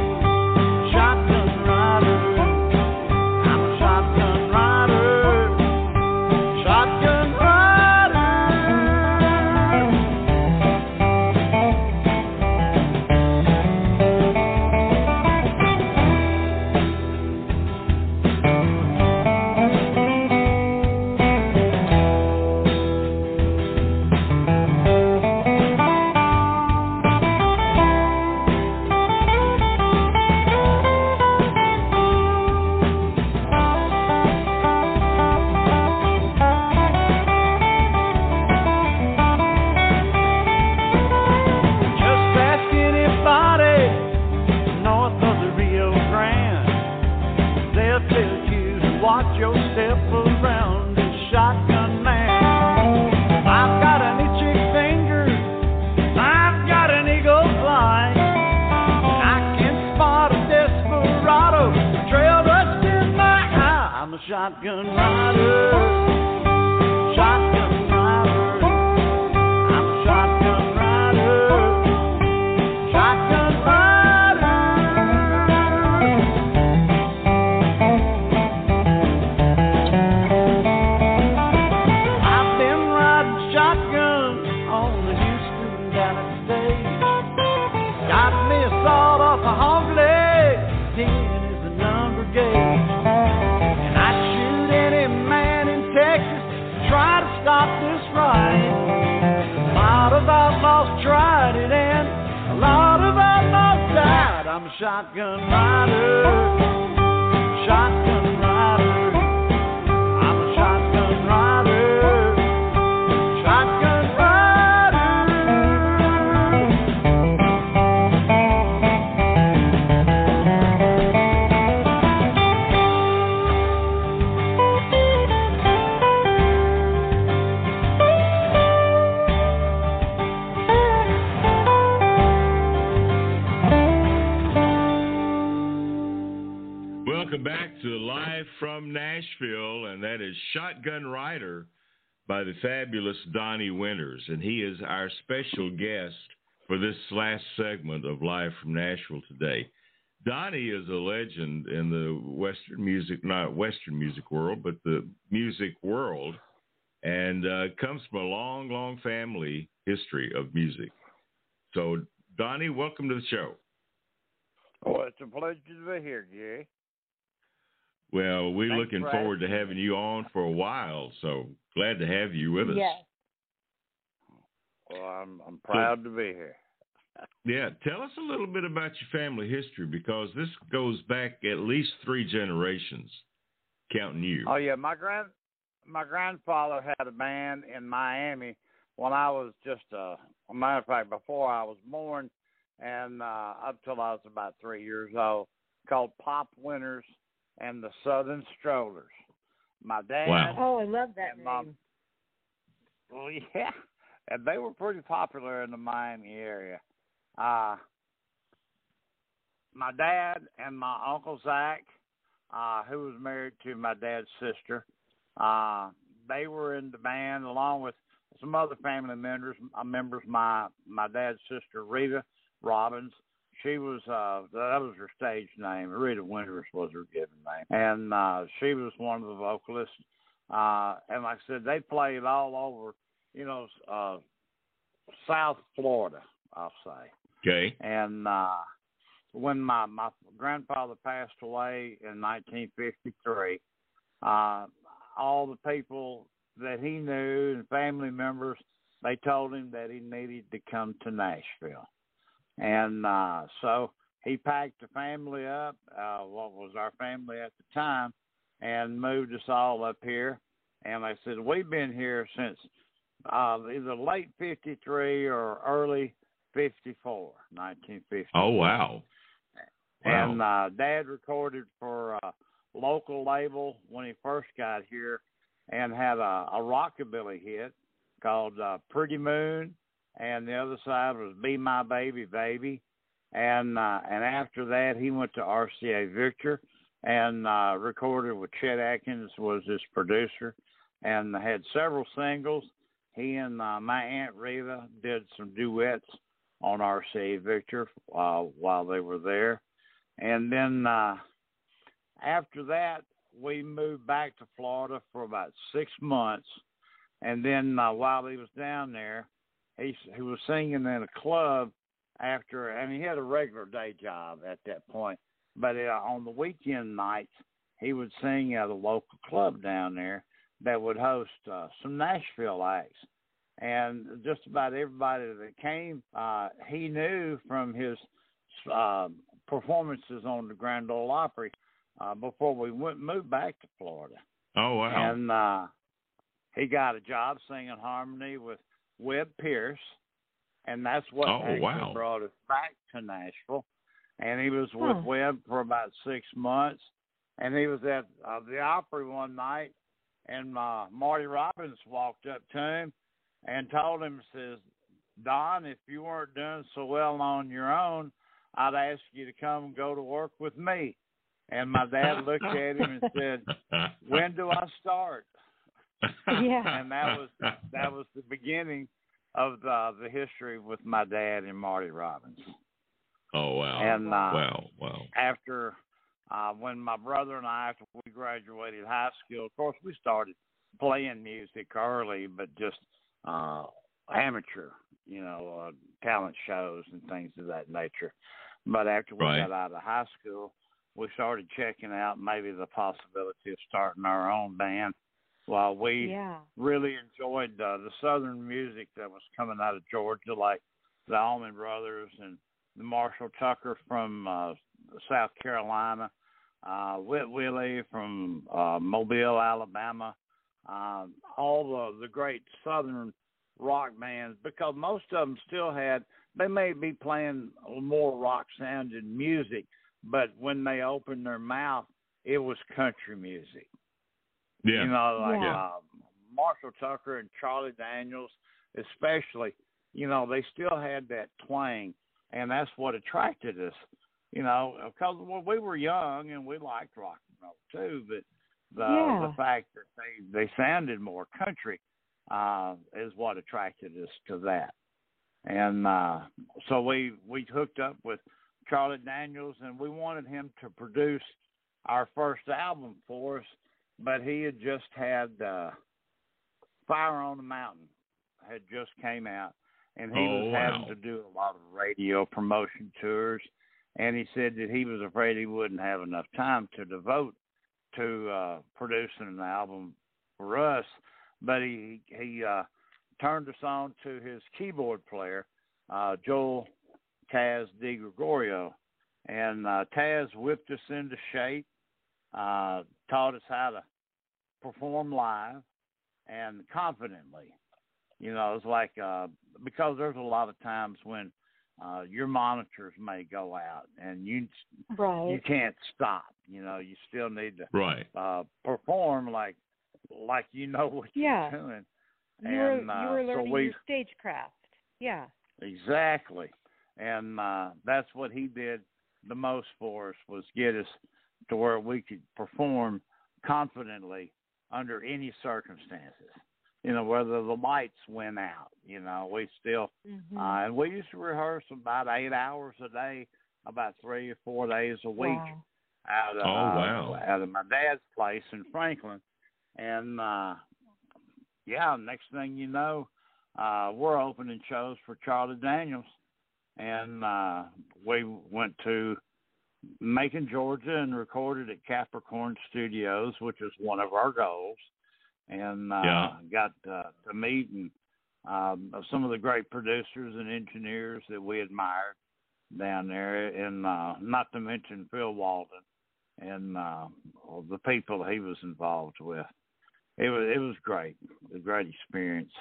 special guest for this last segment of Live from Nashville today. Donnie is a legend in the Western music, not Western music world, but the music world, and uh, comes from a long, long family history of music. So, Donnie, welcome to the show. Oh, it's a pleasure to be here, Gary. Well, we're Thanks looking for forward to having you on for a while, so glad to have you with us. Yes. Well, I'm I'm proud to be here. Yeah, tell us a little bit about your family history because this goes back at least three generations, counting you. Oh yeah, my grand my grandfather had a band in Miami when I was just a, a matter of fact before I was born, and uh, up till I was about three years old, called Pop Winters and the Southern Strollers. My dad. Wow. Oh, I love that And my- name. Well, yeah, and they were pretty popular in the Miami area. Uh, my dad and my uncle Zach, uh, who was married to my dad's sister, uh, they were in the band along with some other family members. Uh, members, my my dad's sister Rita Robbins. She was uh that was her stage name. Rita Winters was her given name, and uh, she was one of the vocalists. Uh, and like I said, they played all over, you know, uh, South Florida, I'll say. Okay. And uh, when my my grandfather passed away in 1953, uh, all the people that he knew and family members, they told him that he needed to come to Nashville, and uh, so he packed the family up, uh, what was our family at the time, and moved us all up here. And I said, we've been here since uh, either late '53 or early '54, 1950. Oh wow. Wow. And uh, Dad recorded for a local label when he first got here, and had a, a rockabilly hit called uh, "Pretty Moon," and the other side was "Be My Baby, Baby." And uh, and after that, he went to RCA Victor and uh, recorded with Chet Atkins was his producer, and had several singles. He and uh, my aunt Rita did some duets on RCA Victor uh, while they were there, and then uh, after that, we moved back to Florida for about six months, and then uh, while he was down there, he he was singing in a club after, and he had a regular day job at that point. But uh, on the weekend nights, he would sing at a local club down there that would host uh, some Nashville acts. And just about everybody that came, uh, he knew from his uh, performances on the Grand Ole Opry uh, before we went moved back to Florida. Oh wow. And uh, he got a job singing harmony with Webb Pierce, and that's what Oh, wow. brought us back to Nashville. And he was with Huh. Webb for about six months, and he was at uh, the Opry one night, and uh, Marty Robbins walked up to him and told him, says, Don, if you weren't doing so well on your own, I'd ask you to come and go to work with me. And my dad looked at him and said, When do I start? Yeah. and that was that was the beginning of the the history with my dad and Marty Robbins. Oh wow. And uh, wow. Wow. after uh, when my brother and I, after we graduated high school, of course we started playing music early, but just uh, amateur, you know, uh, talent shows and things of that nature. But after we Right. got out of high school, we started checking out maybe the possibility of starting our own band. While we Yeah. really enjoyed uh, the southern music that was coming out of Georgia, like the Allman Brothers and the Marshall Tucker from uh, South Carolina, uh, Wet Willie from uh, Mobile, Alabama, um, all the the great southern rock bands, because most of them still had they may be playing more rock sounding music, but when they opened their mouth, it was country music. Yeah. You know, like Yeah. uh, Marshall Tucker and Charlie Daniels, especially. You know, they still had that twang, and that's what attracted us. You know, because well, we were young and we liked rock and roll too, but the Yeah. the fact that they they sounded more country uh, is what attracted us to that. And uh, so we we hooked up with Charlie Daniels, and we wanted him to produce our first album for us, but he had just had uh, Fire on the Mountain had just came out, and he Oh, was having to do a lot of radio promotion tours, and he said that he was afraid he wouldn't have enough time to devote to uh, producing an album for us, but he he uh, turned us on to his keyboard player, uh, Joel Taz Di Gregorio, and uh, Taz whipped us into shape, uh, taught us how to perform live and confidently. You know, it's like uh, because there's a lot of times when uh, your monitors may go out, and you Right. you can't stop. You know, you still need to Right. uh, perform like like you know what Yeah. you're doing. You were and, you uh, were so learning we- your stagecraft. Yeah. Exactly. And uh that's what he did the most for us was get us to where we could perform confidently under any circumstances. You know, whether the lights went out, you know, we still Mhm. uh and we used to rehearse about eight hours a day, about three or four days a week Wow. out of Oh, uh, out of my dad's place in Franklin. And uh yeah, next thing you know, uh we're opening shows for Charlie Daniels and uh we went to Macon, Georgia and recorded at Capricorn Studios, which is one of our goals. And uh Yeah. got uh, to meet and um some of the great producers and engineers that we admired down there and uh not to mention Phil Walden and uh the people he was involved with. It was it was great. A great experience.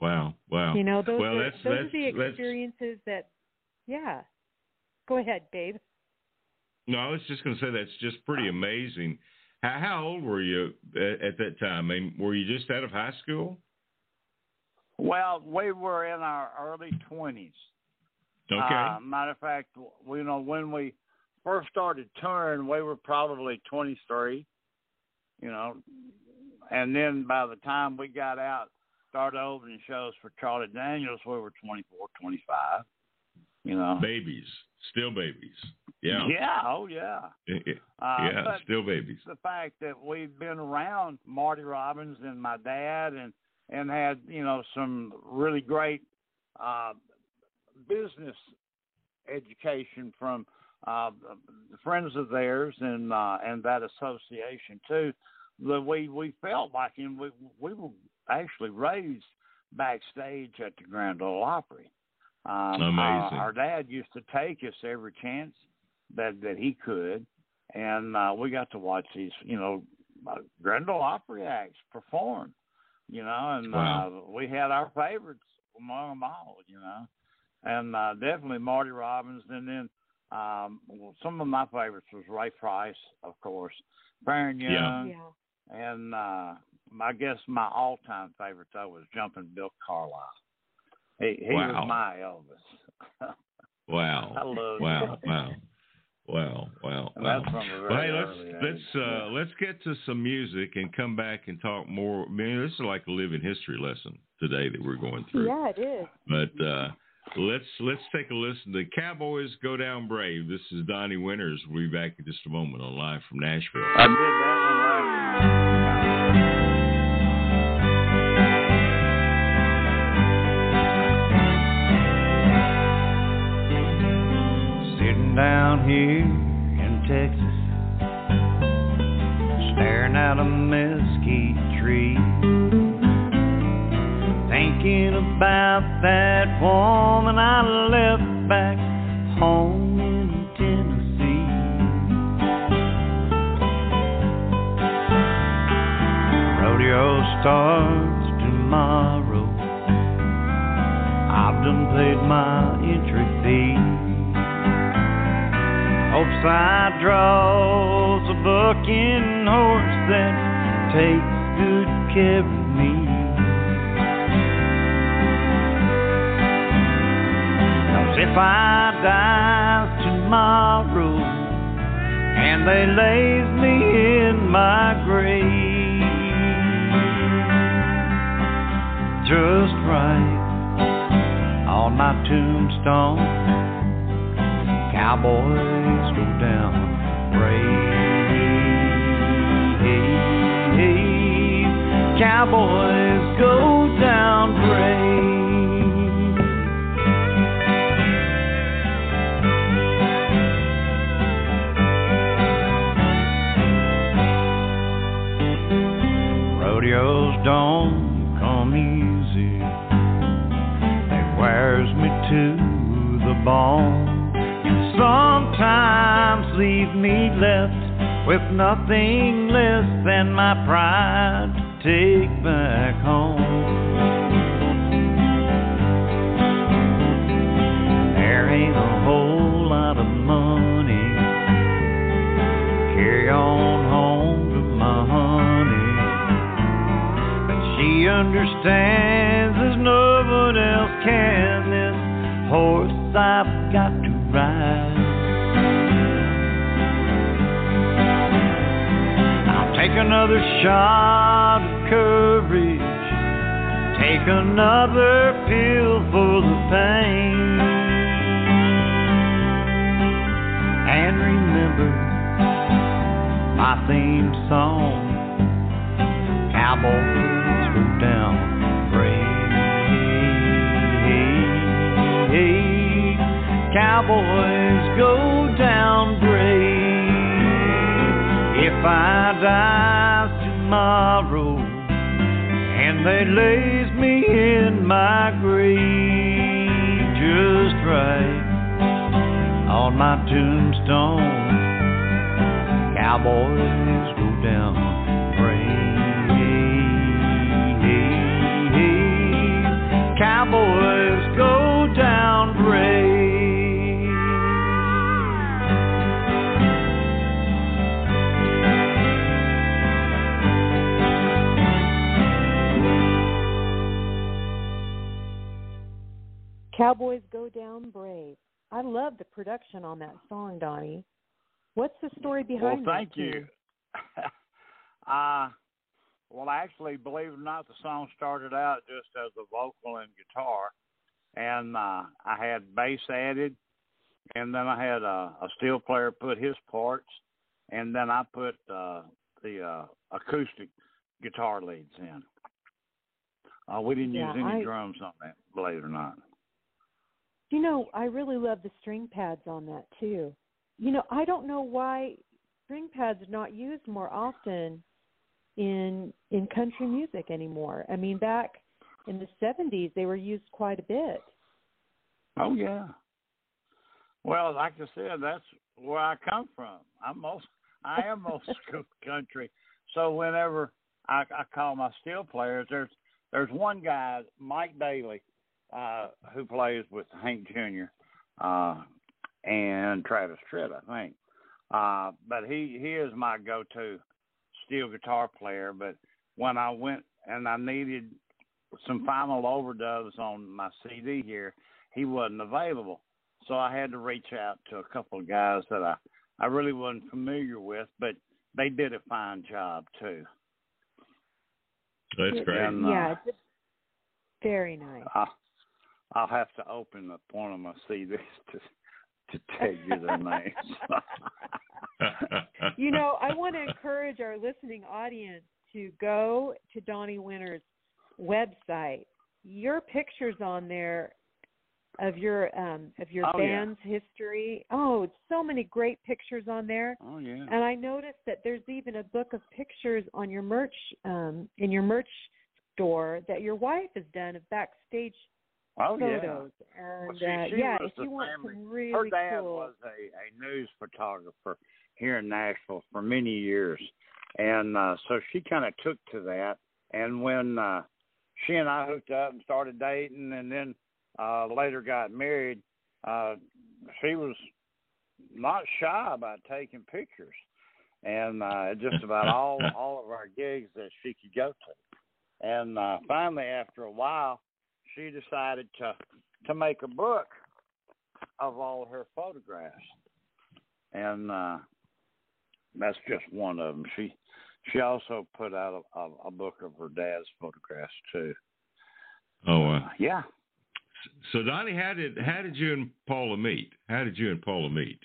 Wow. Wow. You know, those well, are that's those that's are the experiences that yeah. Go ahead, Babe. No, I was just going to say that's just pretty amazing. How, how old were you at, at that time? I mean, were you just out of high school? Well, we were in our early twenties. Okay. Uh, matter of fact, we you know when we first started touring, we were probably twenty three. You know, and then by the time we got out, started opening shows for Charlie Daniels, we were 24, 25. You know. babies, still babies. Yeah. Yeah. Oh yeah. Uh, yeah, still babies. the fact that we've been around Marty Robbins and my dad and and had you know some really great uh business education from uh friends of theirs and uh and that association too that we we felt like and we we were actually raised backstage at the Grand Ole Opry um Amazing. Our, our dad used to take us every chance that that he could and uh, we got to watch these, you know, uh, Grand Ole Opry acts perform, you know, and Wow. uh, we had our favorites among them all, you know, and uh, definitely Marty Robbins, and then um, well, some of my favorites was Ray Price, of course, Faron Yeah. Young, Yeah. and uh, I guess my all-time favorite though was Jumping Bill Carlisle. He, he Wow. was my Elvis. Wow. I love Wow. him. Wow. Wow. Wow. Wow. that's from a very Well, hey, let's let's age. uh, let's get to some music and come back and talk more. I mean, this is like a living history lesson today that we're going through. Yeah, it is. But uh, let's let's take a listen to Cowboys Go Down Brave. This is Donnie Winters. We'll be back in just a moment on live from Nashville. I did that one here in Texas, staring at a mesquite tree, thinking about that woman I left back home in Tennessee. Rodeo starts tomorrow. I've done paid my entry fee. I draws a bucking horse that takes good care of me. Cause if I die tomorrow and they lays me in my grave just right on my tombstone cowboys go down brave. Cowboys go down brave. Rodeos don't come easy. They wears me to the bone times leave me left with nothing less than my pride to take back home. There ain't a whole lot of money. Carry on home to my honey, but she understands. Another shot of courage, take another pill for the pain, and remember my theme song. Cowboys go down brave. Cowboys go down brave. If I die tomorrow and they lays me in my grave just right on my tombstone, cowboys go down brave. Cowboys go Cowboys Go Down Brave. I love the production on that song, Donnie. What's the story Well, behind that? thank you. uh, well, actually, believe it or not, the song started out just as a vocal and guitar, and uh, I had bass added, and then I had a, a steel player put his parts, and then I put uh, the uh, acoustic guitar leads in. Uh, we didn't Yeah, use any I- drums on that, believe it or not. You know, I really love the string pads on that too. You know, I don't know why string pads are not used more often in in country music anymore. I mean, back in the 70s they were used quite a bit. Oh yeah. Well, like I said, that's where I come from. I'm most I am most school country. So whenever I, I call my steel players, there's there's one guy, Mike Daly, uh, who plays with Hank Jr. Uh, and Travis Tritt, I think. Uh, but he he is my go-to steel guitar player. But when I went and I needed some final overdubs on my CD here, he wasn't available. So I had to reach out to a couple of guys that I I really wasn't familiar with, but they did a fine job too. That's great. And, uh, yeah, it's very nice. I, I'll have to open up one of my CDs to to tell you their names. you know, I want to encourage our listening audience to go to Donnie Winter's website. Your pictures on there of your um of your Oh, yeah. band's history. Oh, so many great pictures on there. oh yeah. And I noticed that there's even a book of pictures on your merch um in your merch store that your wife has done of backstage Oh yeah. photos. And see, uh, yeah, if you want family- some really Her dad cool was a, a news photographer here in Nashville for many years, and uh, so she kind of took to that. And when uh, she and I hooked up and started dating, and then uh, later got married, uh, she was not shy about taking pictures, and uh, just about all all of our gigs that she could go to. And uh, finally, after a while, she decided to to make a book of all her photographs, and uh, that's just one of them. She she also put out a, a, a book of her dad's photographs too. oh, uh, Yeah, so Donnie, how did how did you and Paula meet? How did you and Paula meet?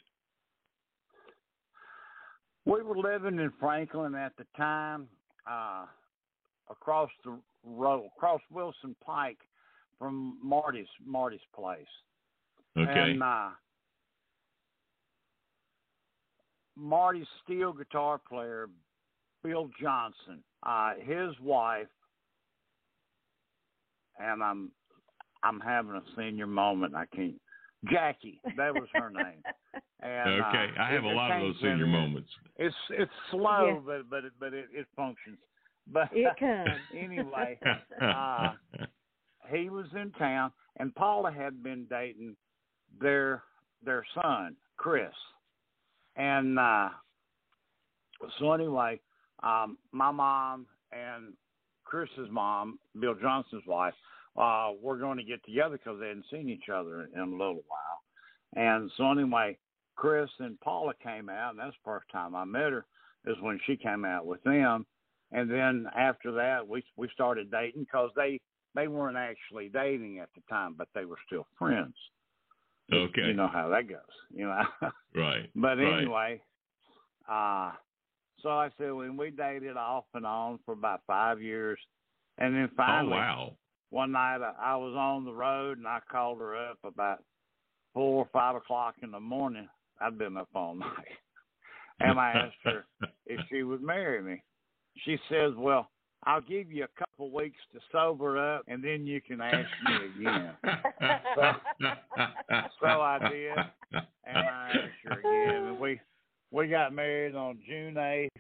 we were living in Franklin at the time, uh, across the road, across Wilson Pike from Marty's Marty's place. Okay. And uh, Marty's steel guitar player, Bill Johnson, uh, his wife, and I'm I'm having a senior moment. I can't. Jackie, that was her name. And, uh, okay. I have a lot of those senior me. moments. It's it's slow, Yeah. but but it, but it, it functions. But It comes. anyway, uh, he was in town, and Paula had been dating their their son, Chris, and uh, so anyway, um, my mom and Chris's mom, Bill Johnson's wife, uh, were going to get together because they hadn't seen each other in a little while. And so anyway, Chris and Paula came out, and that's the first time I met her. Is when she came out with them, and then after that, we we started dating because they they weren't actually dating at the time, but they were still friends. Okay. You know how that goes, you know. right. but right. anyway, uh so I said when we dated off and on for about five years, and then finally, oh wow, one night I, I was on the road and I called her up about four or five o'clock in the morning. I'd been up all night, and I asked her if she would marry me. She says, "Well, I'll give you a couple weeks to sober up, and then you can ask me again." so, so I did, and I asked her again, and we we got married on June eighth,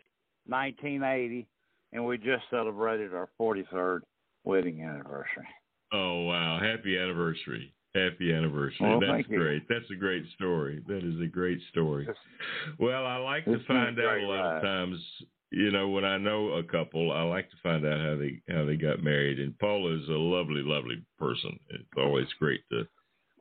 nineteen eighty, and we just celebrated our forty third wedding anniversary. Oh wow! Happy anniversary! Happy anniversary! Well, That's great. That's a great story. That is a great story. Well, I like to It's a find out a lot ride. of times. You know, when I know a couple, I like to find out how they how they got married. And Paula is a lovely, lovely person. It's always great to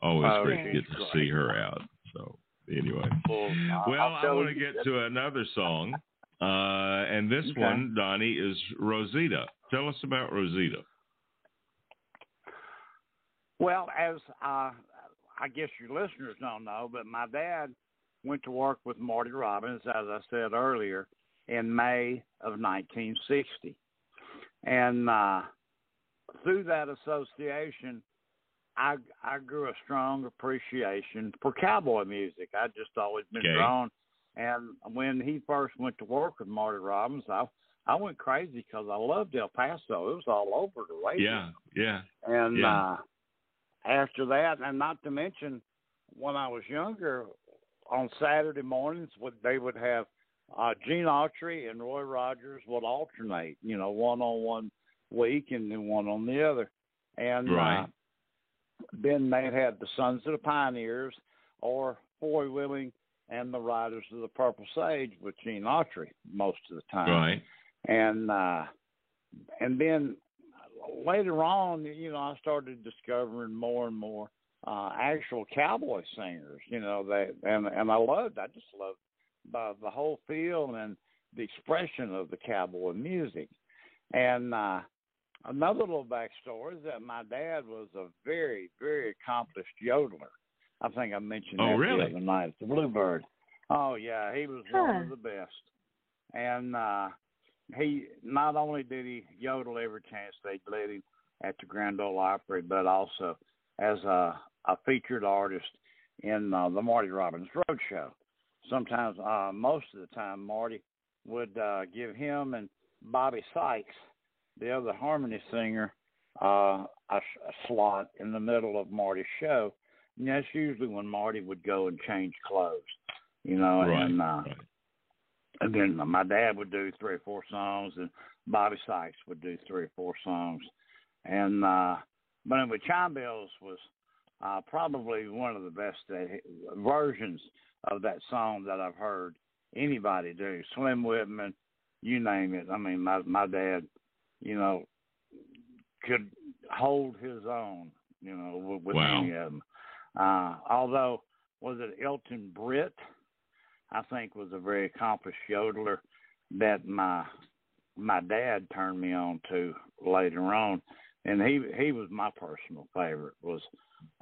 always Oh, great to get to see her out. So anyway. Well, Well, I want to get to another song. Uh, and this Okay. one, Donnie, is Rosita. Tell us about Rosita. Well, as uh, I guess your listeners don't know, but my dad went to work with Marty Robbins, as I said earlier, in May of 1960. And uh, through that association, I, I grew a strong appreciation for cowboy music. I just always been Okay. drawn. And when he first went to work with Marty Robbins, I I went crazy because I loved El Paso. It was all over the radio. Yeah, yeah. And Yeah. uh, after that, and not to mention, when I was younger, on Saturday mornings, they would have uh, Gene Autry and Roy Rogers would alternate, you know, one on one week and then one on the other. And Right. uh, then they had the Sons of the Pioneers or Foy Willing and the Riders of the Purple Sage with Gene Autry most of the time Right. and uh and then later on you know i started discovering more and more uh actual cowboy singers you know they and and i loved i just loved the the whole feel and the expression of the cowboy music. And uh another little backstory is that my dad was a very very accomplished yodeler. I think i mentioned Oh, that really? the other night at the bluebird. Oh yeah he was one of the best. And uh he not only did he yodel every chance they let him at the Grand Ole Opry, but also as a, a featured artist in uh, the Marty Robbins Road Show. Sometimes, uh, most of the time, Marty would uh, give him and Bobby Sykes, the other harmony singer, uh, a, a slot in the middle of Marty's show. And that's usually when Marty would go and change clothes, you know, Right. and uh, right. and then my dad would do three or four songs, and Bobby Sykes would do three or four songs, and uh, but anyway, Chime Bells was uh, probably one of the best uh, versions of that song that I've heard anybody do. Slim Whitman, you name it. I mean, my my dad, you know, could hold his own, you know, with, with Wow. any of them. Uh, although, was it Elton Britt? I think was a very accomplished yodeler that my my dad turned me on to later on, and he he was my personal favorite was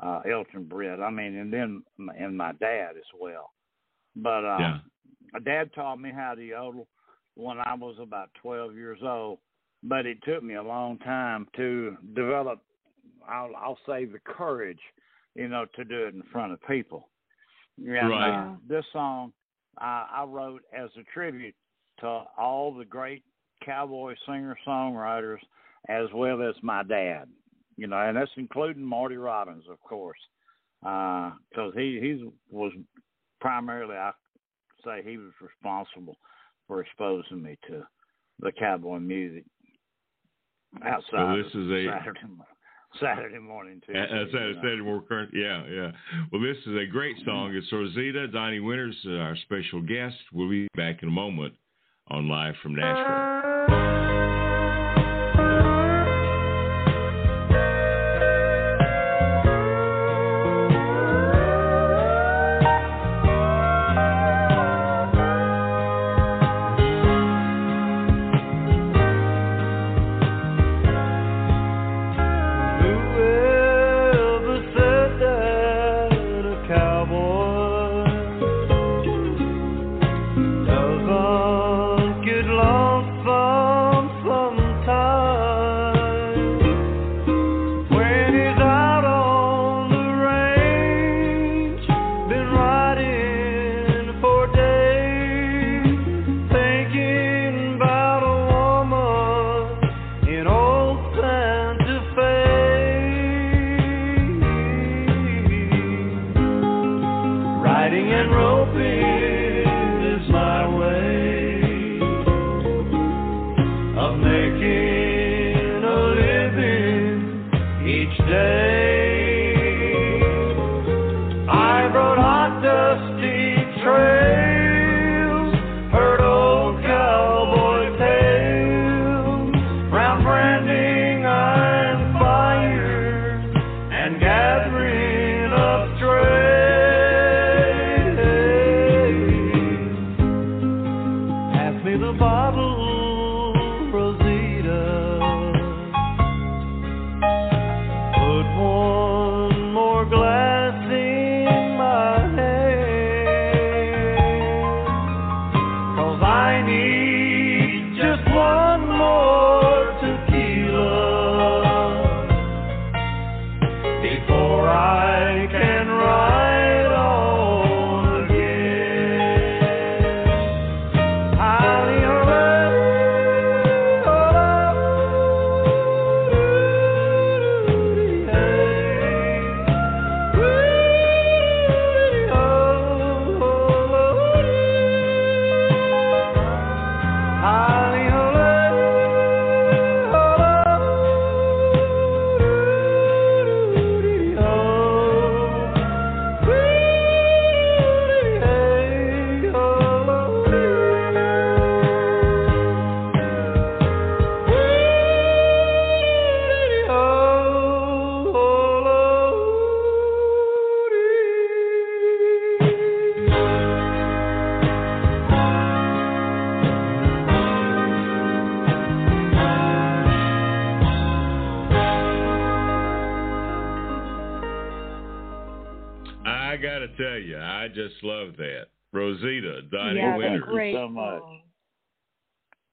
uh, Elton Britt. I mean, and then and my dad as well. But uh, Yeah. my dad taught me how to yodel when I was about twelve years old. But it took me a long time to develop. I'll I'll say the courage, you know, to do it in front of people. And, Right. Uh, this song uh, I wrote as a tribute to all the great cowboy singer songwriters, as well as my dad. You know, and that's including Marty Robbins, of course, because he he was primarily I say he was responsible for exposing me to the cowboy music outside Well, this of is a- Saturday Saturday morning too. Uh, that. Saturday more current. Yeah, yeah. Well, this is a great song. It's Rosita. Donnie Winters, uh, our special guest. We'll be back in a moment on Live from Nashville.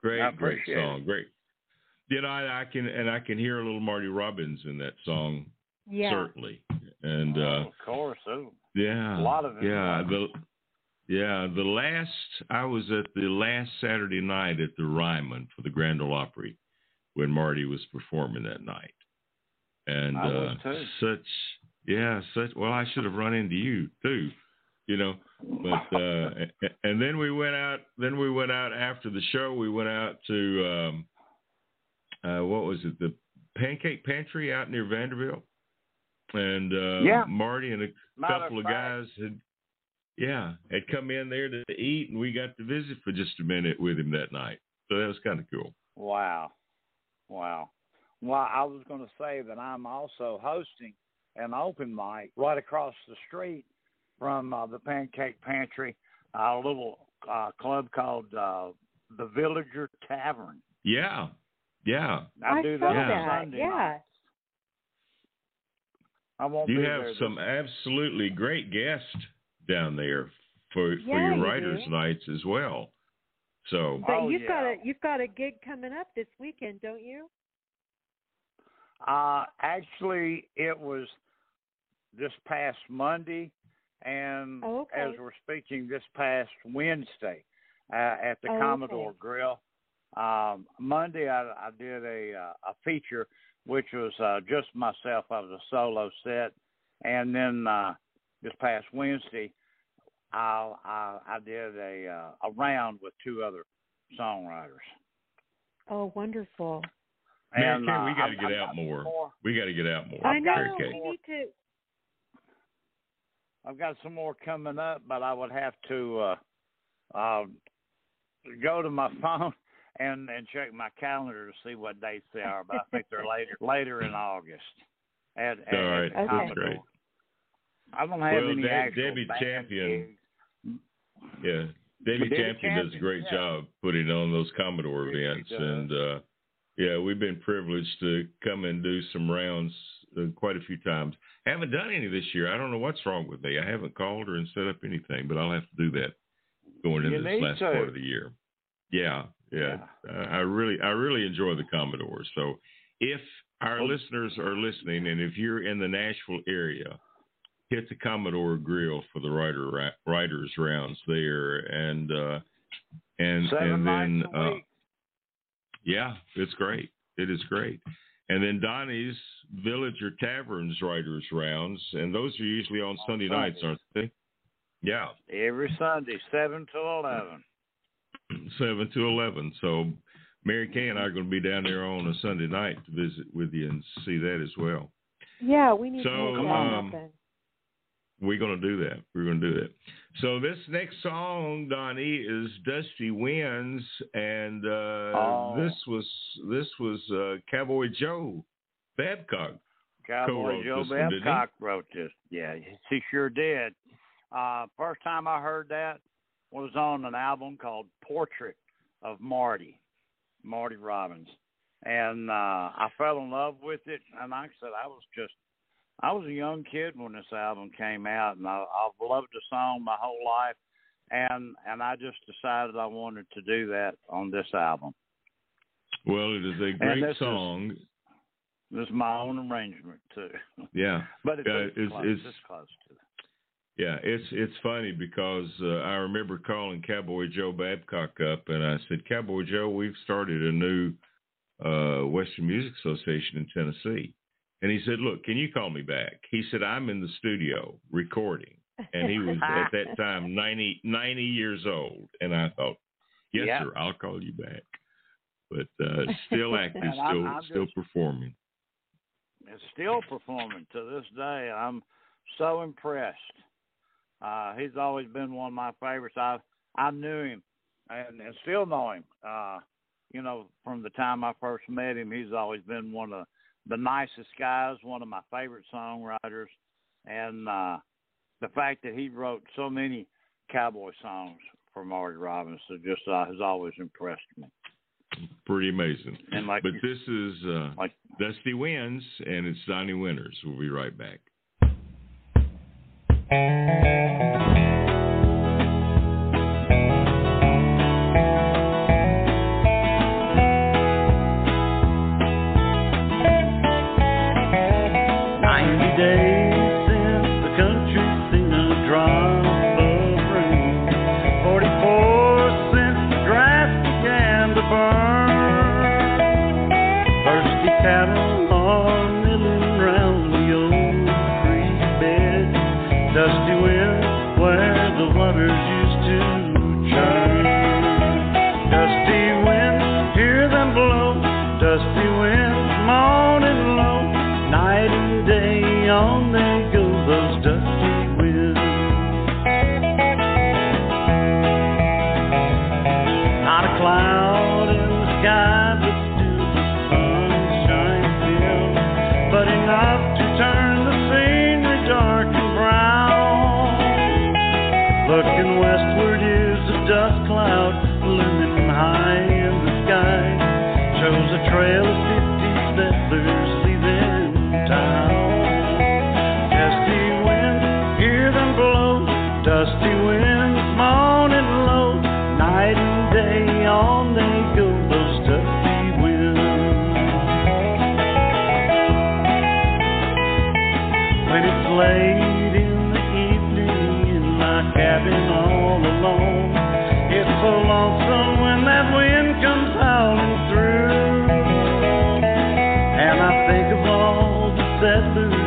Great, great appreciate song. Great. You know, I, I can and I can hear a little Marty Robbins in that song, Yeah. certainly. And uh Oh, of course, oh, yeah, a lot of it. yeah, the yeah, the last I was at the last Saturday night at the Ryman for the Grand Ole Opry when Marty was performing that night, and I was uh, too. such yeah, such well, I should have run into you too, you know. But uh, and then we went out. Then we went out after the show. We went out to um, uh, what was it? The Pancake Pantry out near Vanderbilt, and uh, Yeah. Marty and a Matter couple of guys had yeah had come in there to eat, and we got to visit for just a minute with him that night. So that was kind of cool. Wow. Wow. Well, I was going to say that I'm also hosting an open mic right across the street from uh, the Pancake Pantry, a little uh, club called uh, the Villager Tavern. Yeah, yeah. I, I do saw that on that. Sunday Yeah. night. I won't You be have there some this- absolutely great guests down there for for Yeah, your you writers' do. nights as well. So But Oh, you've got yeah. a you've got a gig coming up this weekend, don't you? Uh, actually, it was this past Monday, and Oh, okay. as we're speaking, this past Wednesday uh, at the Oh, okay. Commodore Grill. Um, Monday, I, I did a uh, a feature, which was uh, just myself. I was a solo set, and then uh, this past Wednesday, I I, I did a uh, a round with two other songwriters. Oh, wonderful. Mary and Kay, uh, we got to I've- get I've out got more. more We got to get out more. I know. We need to. I've got some more coming up, but I would have to uh, uh, go to my phone and and check my calendar to see what dates they are. But I think they're later later in August. At, at, All right, at Okay. that's Commodore. great. I don't have Well, any De- actual Debbie Champion- gigs. Yeah, Debbie Debbie Champion does a great yeah. job putting on those Commodore she events, does. and uh, yeah, we've been privileged to come and do some rounds uh, quite a few times. I haven't done any this year. I don't know what's wrong with me. I haven't called her and set up anything, but I'll have to do that going into this last to. part of the year. Yeah, yeah. Uh, I really, I really enjoy the Commodore. So, if our Well- listeners are listening, and if you're in the Nashville area, hit the Commodore Grill for the writer ra- writers rounds there, and uh, and Seven and then uh, yeah, it's great. It is great. And then Donnie's Villager Taverns writers rounds, and those are usually on On Sunday nights, aren't they? Yeah, every Sunday, seven to eleven. seven to eleven. So Mary Kay and I are going to be down there on a Sunday night to visit with you and see that as well. Yeah, we need So, to make that um, happen. We're going to do that. We're going to do that. So this next song, Donnie, is Dusty Winds, and uh, Oh. this was this was uh, Cowboy Joe Babcock. Cowboy Joe one. Babcock wrote this. Yeah, he sure did. Uh, first time I heard that was on an album called Portrait of Marty, Marty Robbins, and uh, I fell in love with it. And like I said, I was just I was a young kid when this album came out, and I, I've loved the song my whole life. And and I just decided I wanted to do that on this album. Well, it is a great this is- song. This is my own arrangement too, Yeah, but it's, it's, close. it's- it's close to. yeah. It's it's funny because uh, I remember calling Cowboy Joe Babcock up, and I said, Cowboy Joe, we've started a new uh, Western Music Association in Tennessee. And he said, Look, can you call me back? He said, I'm in the studio recording. And he was at that time 90, 90 years old. And I thought, Yes, Yeah. sir, I'll call you back. But uh, still active, And I'm- still I'm still just- performing. still performing to this day. I'm so impressed. Uh, he's always been one of my favorites. I I knew him and, and still know him. Uh, you know, from the time I first met him, he's always been one of the nicest guys, one of my favorite songwriters, and uh, the fact that he wrote so many cowboy songs for Marty Robbins has just uh, has always impressed me. Pretty amazing. And like But this is uh, like Dusty Winds, and it's Donnie Winters. We'll be right back. All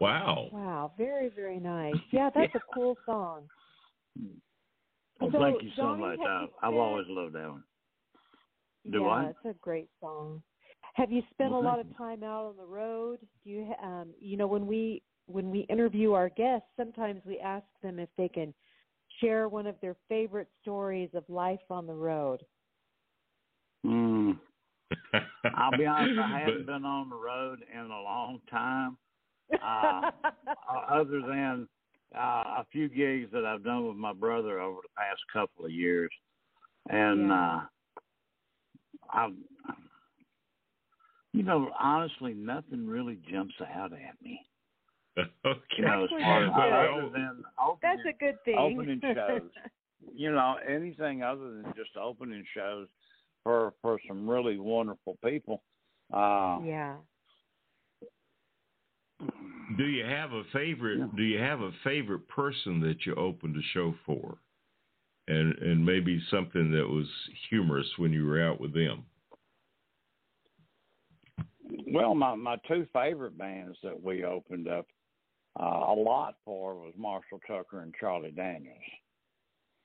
Wow. Wow, very very nice. Yeah, that's a cool song. Well, So, thank you so Donnie, much. have I, you I've always loved that one. Do yeah, I? it's a great song. Have you spent Well, a lot thank of time out on the road? Do you ha- um you know when we when we interview our guests, sometimes we ask them if they can share one of their favorite stories of life on the road. Mm. I'll be honest, I haven't been on the road in a long time. Uh, uh, other than uh, a few gigs that I've done with my brother over the past couple of years, and Yeah. uh, I've, you know, honestly, nothing really jumps out at me. okay. You know, as far as that's other good. than That's a good thing. opening shows. you know, anything other than just opening shows for for some really wonderful people. Uh, yeah. Do you have a favorite? Yeah. Do you have a favorite person that you opened a show for, and and maybe something that was humorous when you were out with them? Well, my my two favorite bands that we opened up uh, a lot for was Marshall Tucker and Charlie Daniels.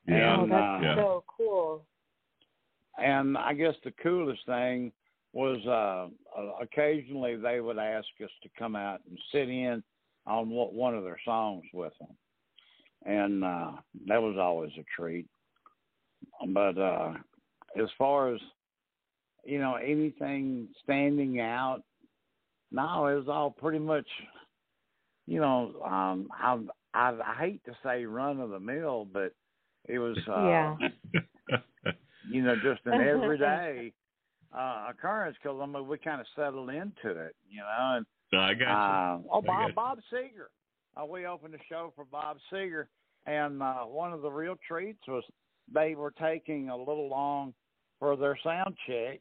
Yeah. oh, that's uh, so cool. And I guess the coolest thing was uh, occasionally they would ask us to come out and sit in on what, one of their songs with them, and uh, that was always a treat. But uh, as far as you know, anything standing out, no, it was all pretty much, you know, um, I, I I hate to say run of the mill, but it was uh, Yeah. you know, just an everyday uh, occurrence because I mean we kind of settled into it, you know. And I got uh, oh, Bob you. Bob Seger, uh, we opened a show for Bob Seger, and uh, one of the real treats was they were taking a little long for their sound check,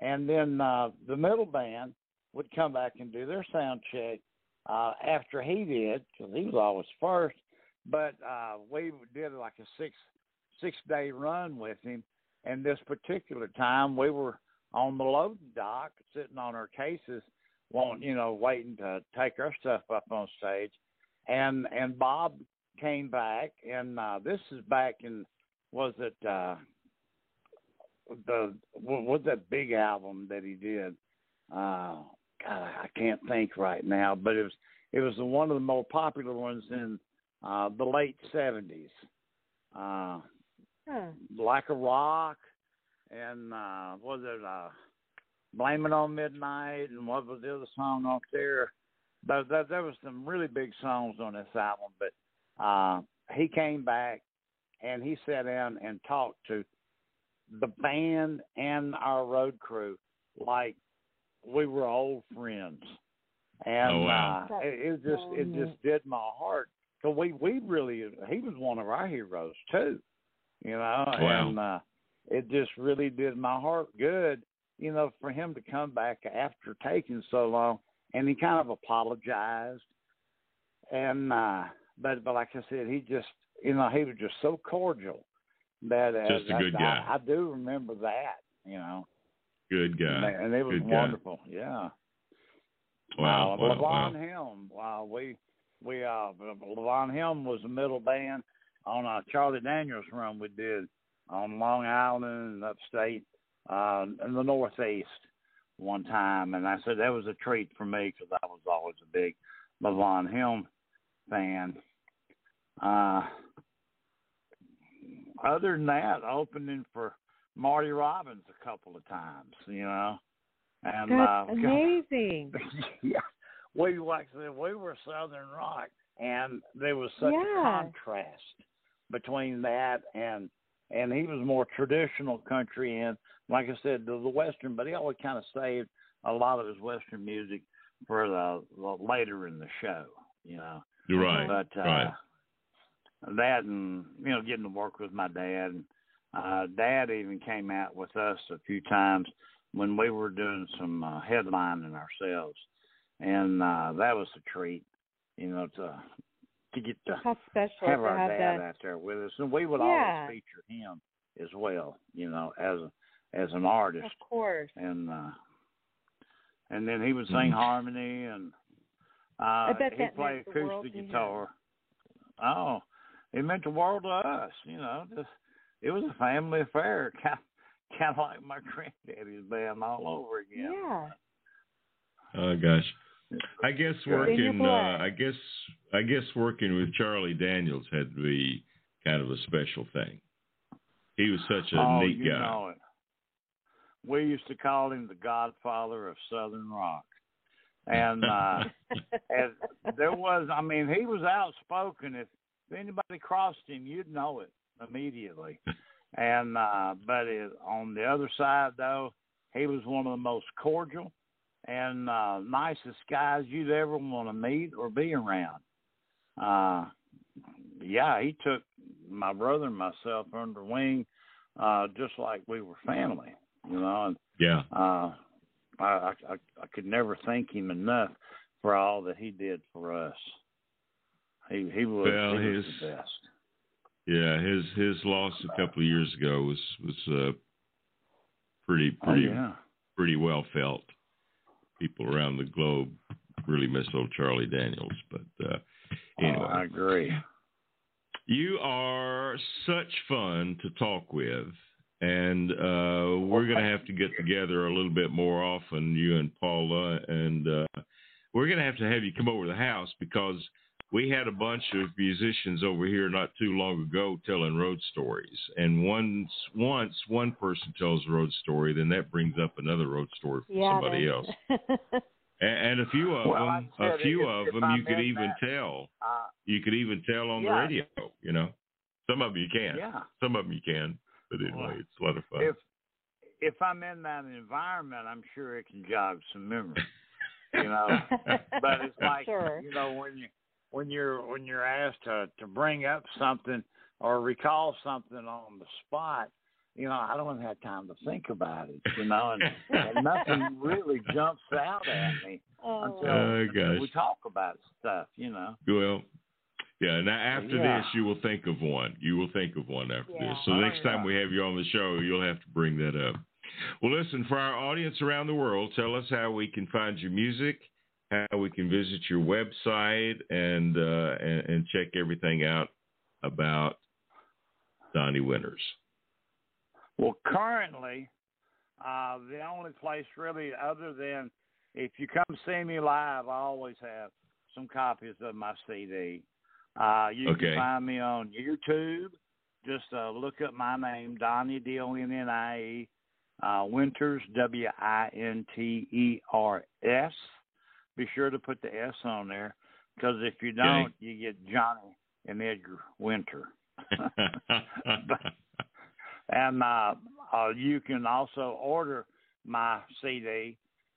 and then uh, the middle band would come back and do their sound check uh, after he did because he was always first. But uh, we did like a six six day run with him, and this particular time we were on the loading dock, sitting on our cases, want you know, waiting to take our stuff up on stage, and and Bob came back, and uh, this is back in was it uh, the what was that big album that he did? Uh, God, I can't think right now, but it was it was one of the more popular ones in uh, the late seventies. Uh, Huh. like a rock and uh was it uh blame it on midnight and what was the other song off there? There, there, there was some really big songs on this album but uh he came back and he sat down and talked to the band and our road crew like we were old friends. And Oh, wow. uh it, it just it just did my heart. So we we really he was one of our heroes too you know, Wow. and uh, it just really did my heart good, you know, for him to come back after taking so long, and he kind of apologized, and uh, but but like I said, he just, you know, he was just so cordial that uh, Just a good guy. I, I do remember that, you know, Good guy. and, and it was Good guy. wonderful, yeah. Wow. Uh, wow, Levon wow. Helm. Uh, we we uh Levon Helm was the middle band on a Charlie Daniels run we did on Long Island and upstate uh, in the Northeast one time, and I said that was a treat for me because I was always a big Levon Helm fan. Uh, other than that, opening for Marty Robbins a couple of times, you know, and That's uh, amazing. yeah, we like I said, we were Southern rock, and there was such Yeah. a contrast between that and and he was more traditional country and like I said, the, the western, but he always kind of saved a lot of his western music for the, the later in the show, you know. You're right. But uh, right. that and you know getting to work with my dad and uh dad even came out with us a few times when we were doing some uh, headlining ourselves and uh that was a treat you know to to get to How special have to our have dad that. out there with us and we would Yeah. always feature him as well you know as a as an artist Of course. and uh and then he would sing Mhm. harmony and uh bet he that played meant the world acoustic guitar. Oh, it meant the world to us, you know. Just it was a family affair, kind kind of like my granddaddy's band all over again. Yeah. Oh gosh. I guess Yeah. In your working. Uh, I guess. I guess working with Charlie Daniels had to be kind of a special thing. He was such a oh, neat you guy. Know it. We used to call him the Godfather of Southern Rock, and uh, and there was, I mean, he was outspoken. If, if anybody crossed him, you'd know it immediately. And uh, but it, on the other side, though, he was one of the most cordial and uh, nicest guys you'd ever want to meet or be around. Uh, yeah, he took my brother and myself under wing, uh, just like we were family, you know. And Yeah. uh, I, I I could never thank him enough for all that he did for us. He he was, Well, he was his- the best. Yeah, his his loss a couple of years ago was was uh, pretty Oh, pretty yeah. pretty well felt. People around the globe really miss old Charlie Daniels, but uh, anyway, Oh, I agree. you are such fun to talk with, and uh, we're going to have to get together a little bit more often, you and Paula, and uh, we're going to have to have you come over to the house because we had a bunch of musicians over here not too long ago telling road stories, and once once one person tells a road story, then that brings up another road story from yeah. somebody then. else. And, and a few of Well, them, a few of if them, you could even that- tell. Uh, You could even tell on the radio. You know, some of them you can't. yeah. Some of them you can. But anyway, Well, it's a lot of fun. If if I'm in that environment, I'm sure it can jog some memory. You know, but it's like Sure. you know when you when you're when you're asked to to bring up something or recall something on the spot, you know, I don't have time to think about it. You know, and, and nothing really jumps out at me oh. until, Oh, until we talk about stuff. You know. Well, yeah. Now after Yeah. this, you will think of one. You will think of one after Yeah. this. So Oh, next time we have you on the show, you'll have to bring that up. Well, listen, for our audience around the world, tell us how we can find your music, how we can visit your website, and uh, and, and check everything out about Donnie Winters. Well, currently, uh, the only place really, other than if you come see me live, I always have some copies of my CD. Uh, you Okay. can find me on YouTube. Just uh, look up my name, Donnie D O N N I E uh, Winters W I N T E R S. Be sure to put the S on there because if you don't, you get Johnny and Edgar Winter. and uh, uh, you can also order my CD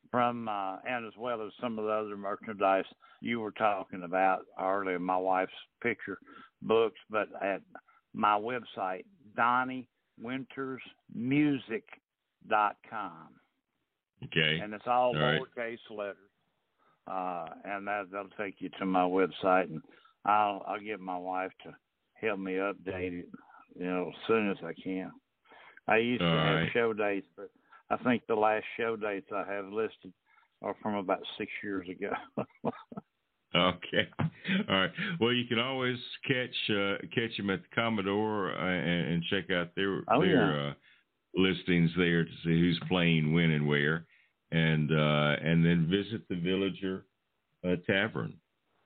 from uh, and as well as some of the other merchandise you were talking about earlier. My wife's picture books, but at my website, DonnieWintersMusic.com, okay. and it's all, All right. lowercase letters. Uh, and that that'll take you to my website, and I'll I'll get my wife to help me update it, you know, as soon as I can. I used to All have right. show dates, but I think the last show dates I have listed are from about six years ago. Okay. All right. Well, you can always catch uh, catch them at the Commodore uh, and, and check out their Oh, their uh, listings there to see who's playing when and where, and uh, and then visit the Villager uh, Tavern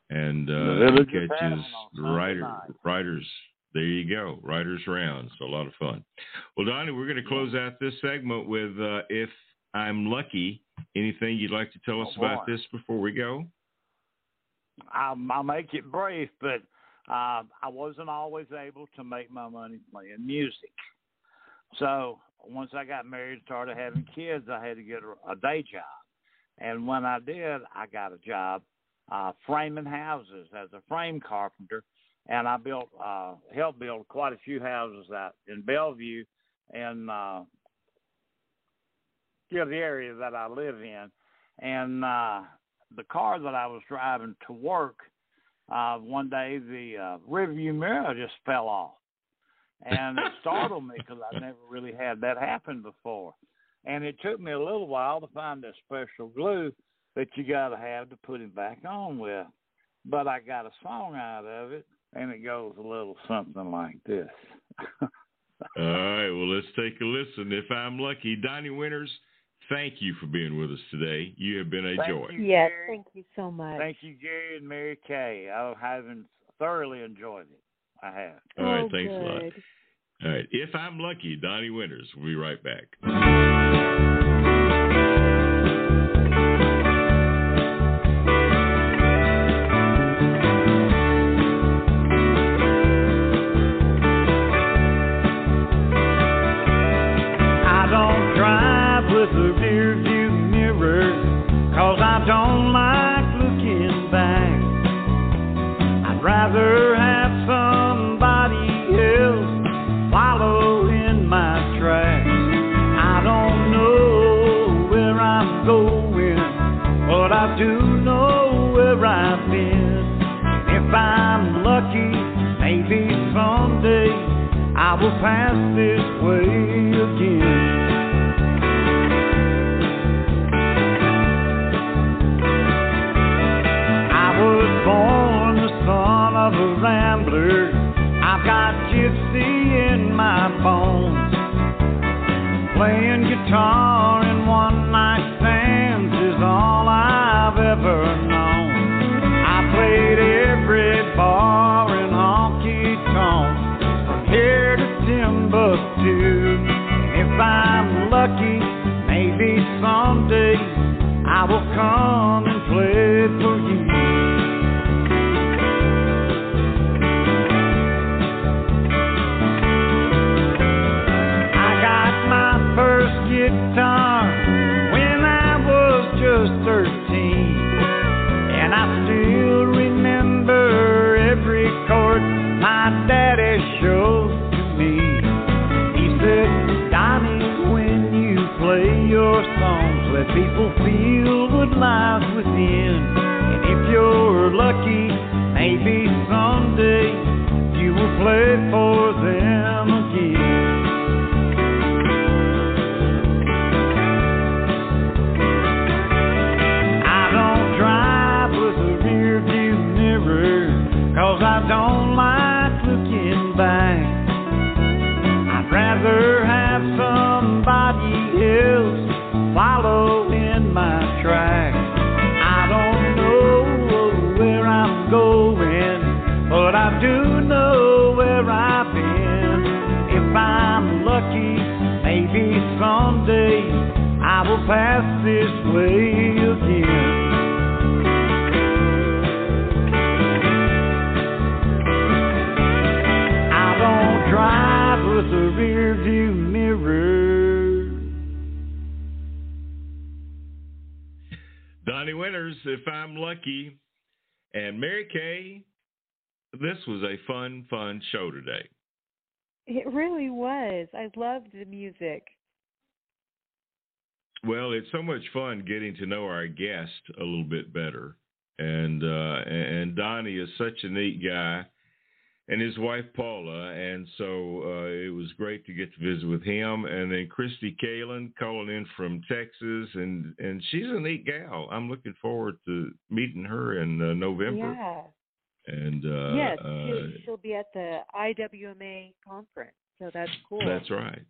and uh, The catches Tavern writer writers. There you go, writers round. So a lot of fun. Well, Donnie, we're going to close out this segment with uh, if I'm lucky. Anything you'd like to tell us Oh, about this before we go? I'll, I'll make it brief, but uh, I wasn't always able to make my money playing music. So once I got married started having kids, I had to get a, day job. And when I did, I got a job uh, framing houses as a frame carpenter, and I built, uh, helped build quite a few houses out in Bellevue and uh, yeah, the area that I live in. And uh, the car that I was driving to work, uh, one day the uh, rearview mirror just fell off, and it startled me because I never really had that happen before. And it took me a little while to find that special glue that you got to have to put it back on with. But I got a song out of it, and it goes a little something like this. All right, well, let's take a listen. If I'm lucky, Donnie Winters, thank you for being with us today. You have been a Thank joy. you. Yes, thank you so much. Thank you, Gary and Mary Kaye. I have thoroughly enjoyed it. I have. All right, oh, thanks good. a lot. All right, if I'm lucky, Donnie Winters. We'll be right back. Pass this way again. I was born the son of a rambler. I've got gypsy in my bones. Playing guitar I will come let people feel what lies within. And if you're lucky, maybe someday you will play for them this way again. I don't drive with a rear mirror. Donnie Winters, if I'm lucky, and Mary Kaye. This was a fun, fun show today. It really was. I loved the music. Well, it's so much fun getting to know our guest a little bit better, and uh, and Donnie is such a neat guy, and his wife Paula, and so uh, it was great to get to visit with him, and then Kristi Kalyn calling in from Texas, and and she's a neat gal. I'm looking forward to meeting her in uh, November, Yeah. and uh, yes, uh, she'll, she'll be at the IWMA conference, so that's cool. That's right.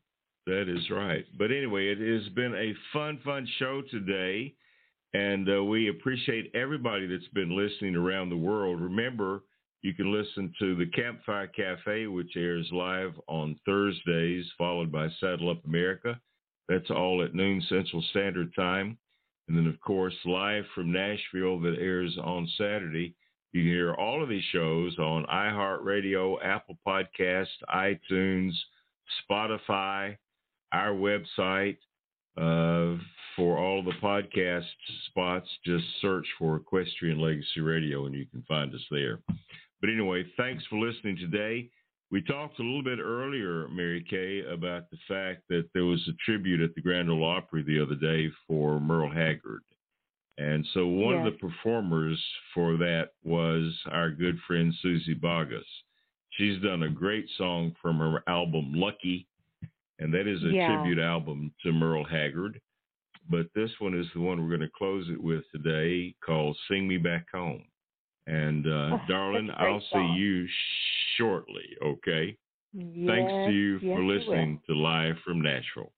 That is right. But anyway, it has been a fun, fun show today. And uh, we appreciate everybody that's been listening around the world. Remember, you can listen to the Campfire Cafe, which airs live on Thursdays, followed by Saddle Up America. That's all at noon Central Standard Time. And then, of course, live from Nashville that airs on Saturday. You can hear all of these shows on iHeartRadio, Apple Podcast, iTunes, Spotify, our website. Uh, for all the podcast spots, just search for Equestrian Legacy Radio and you can find us there. But anyway, thanks for listening today. We talked a little bit earlier, Mary Kaye, about the fact that there was a tribute at the Grand Ole Opry the other day for Merle Haggard. And so one of the performers for that was our good friend Suzy Bogguss. She's done a great song from her album Lucky, and that is a Yeah. tribute album to Merle Haggard. But this one is the one we're going to close it with today called Sing Me Back Home. And uh, Oh, darling, that's a great I'll see you shortly, okay? Yes, Thanks to you yes, for you listening to Live from Nashville.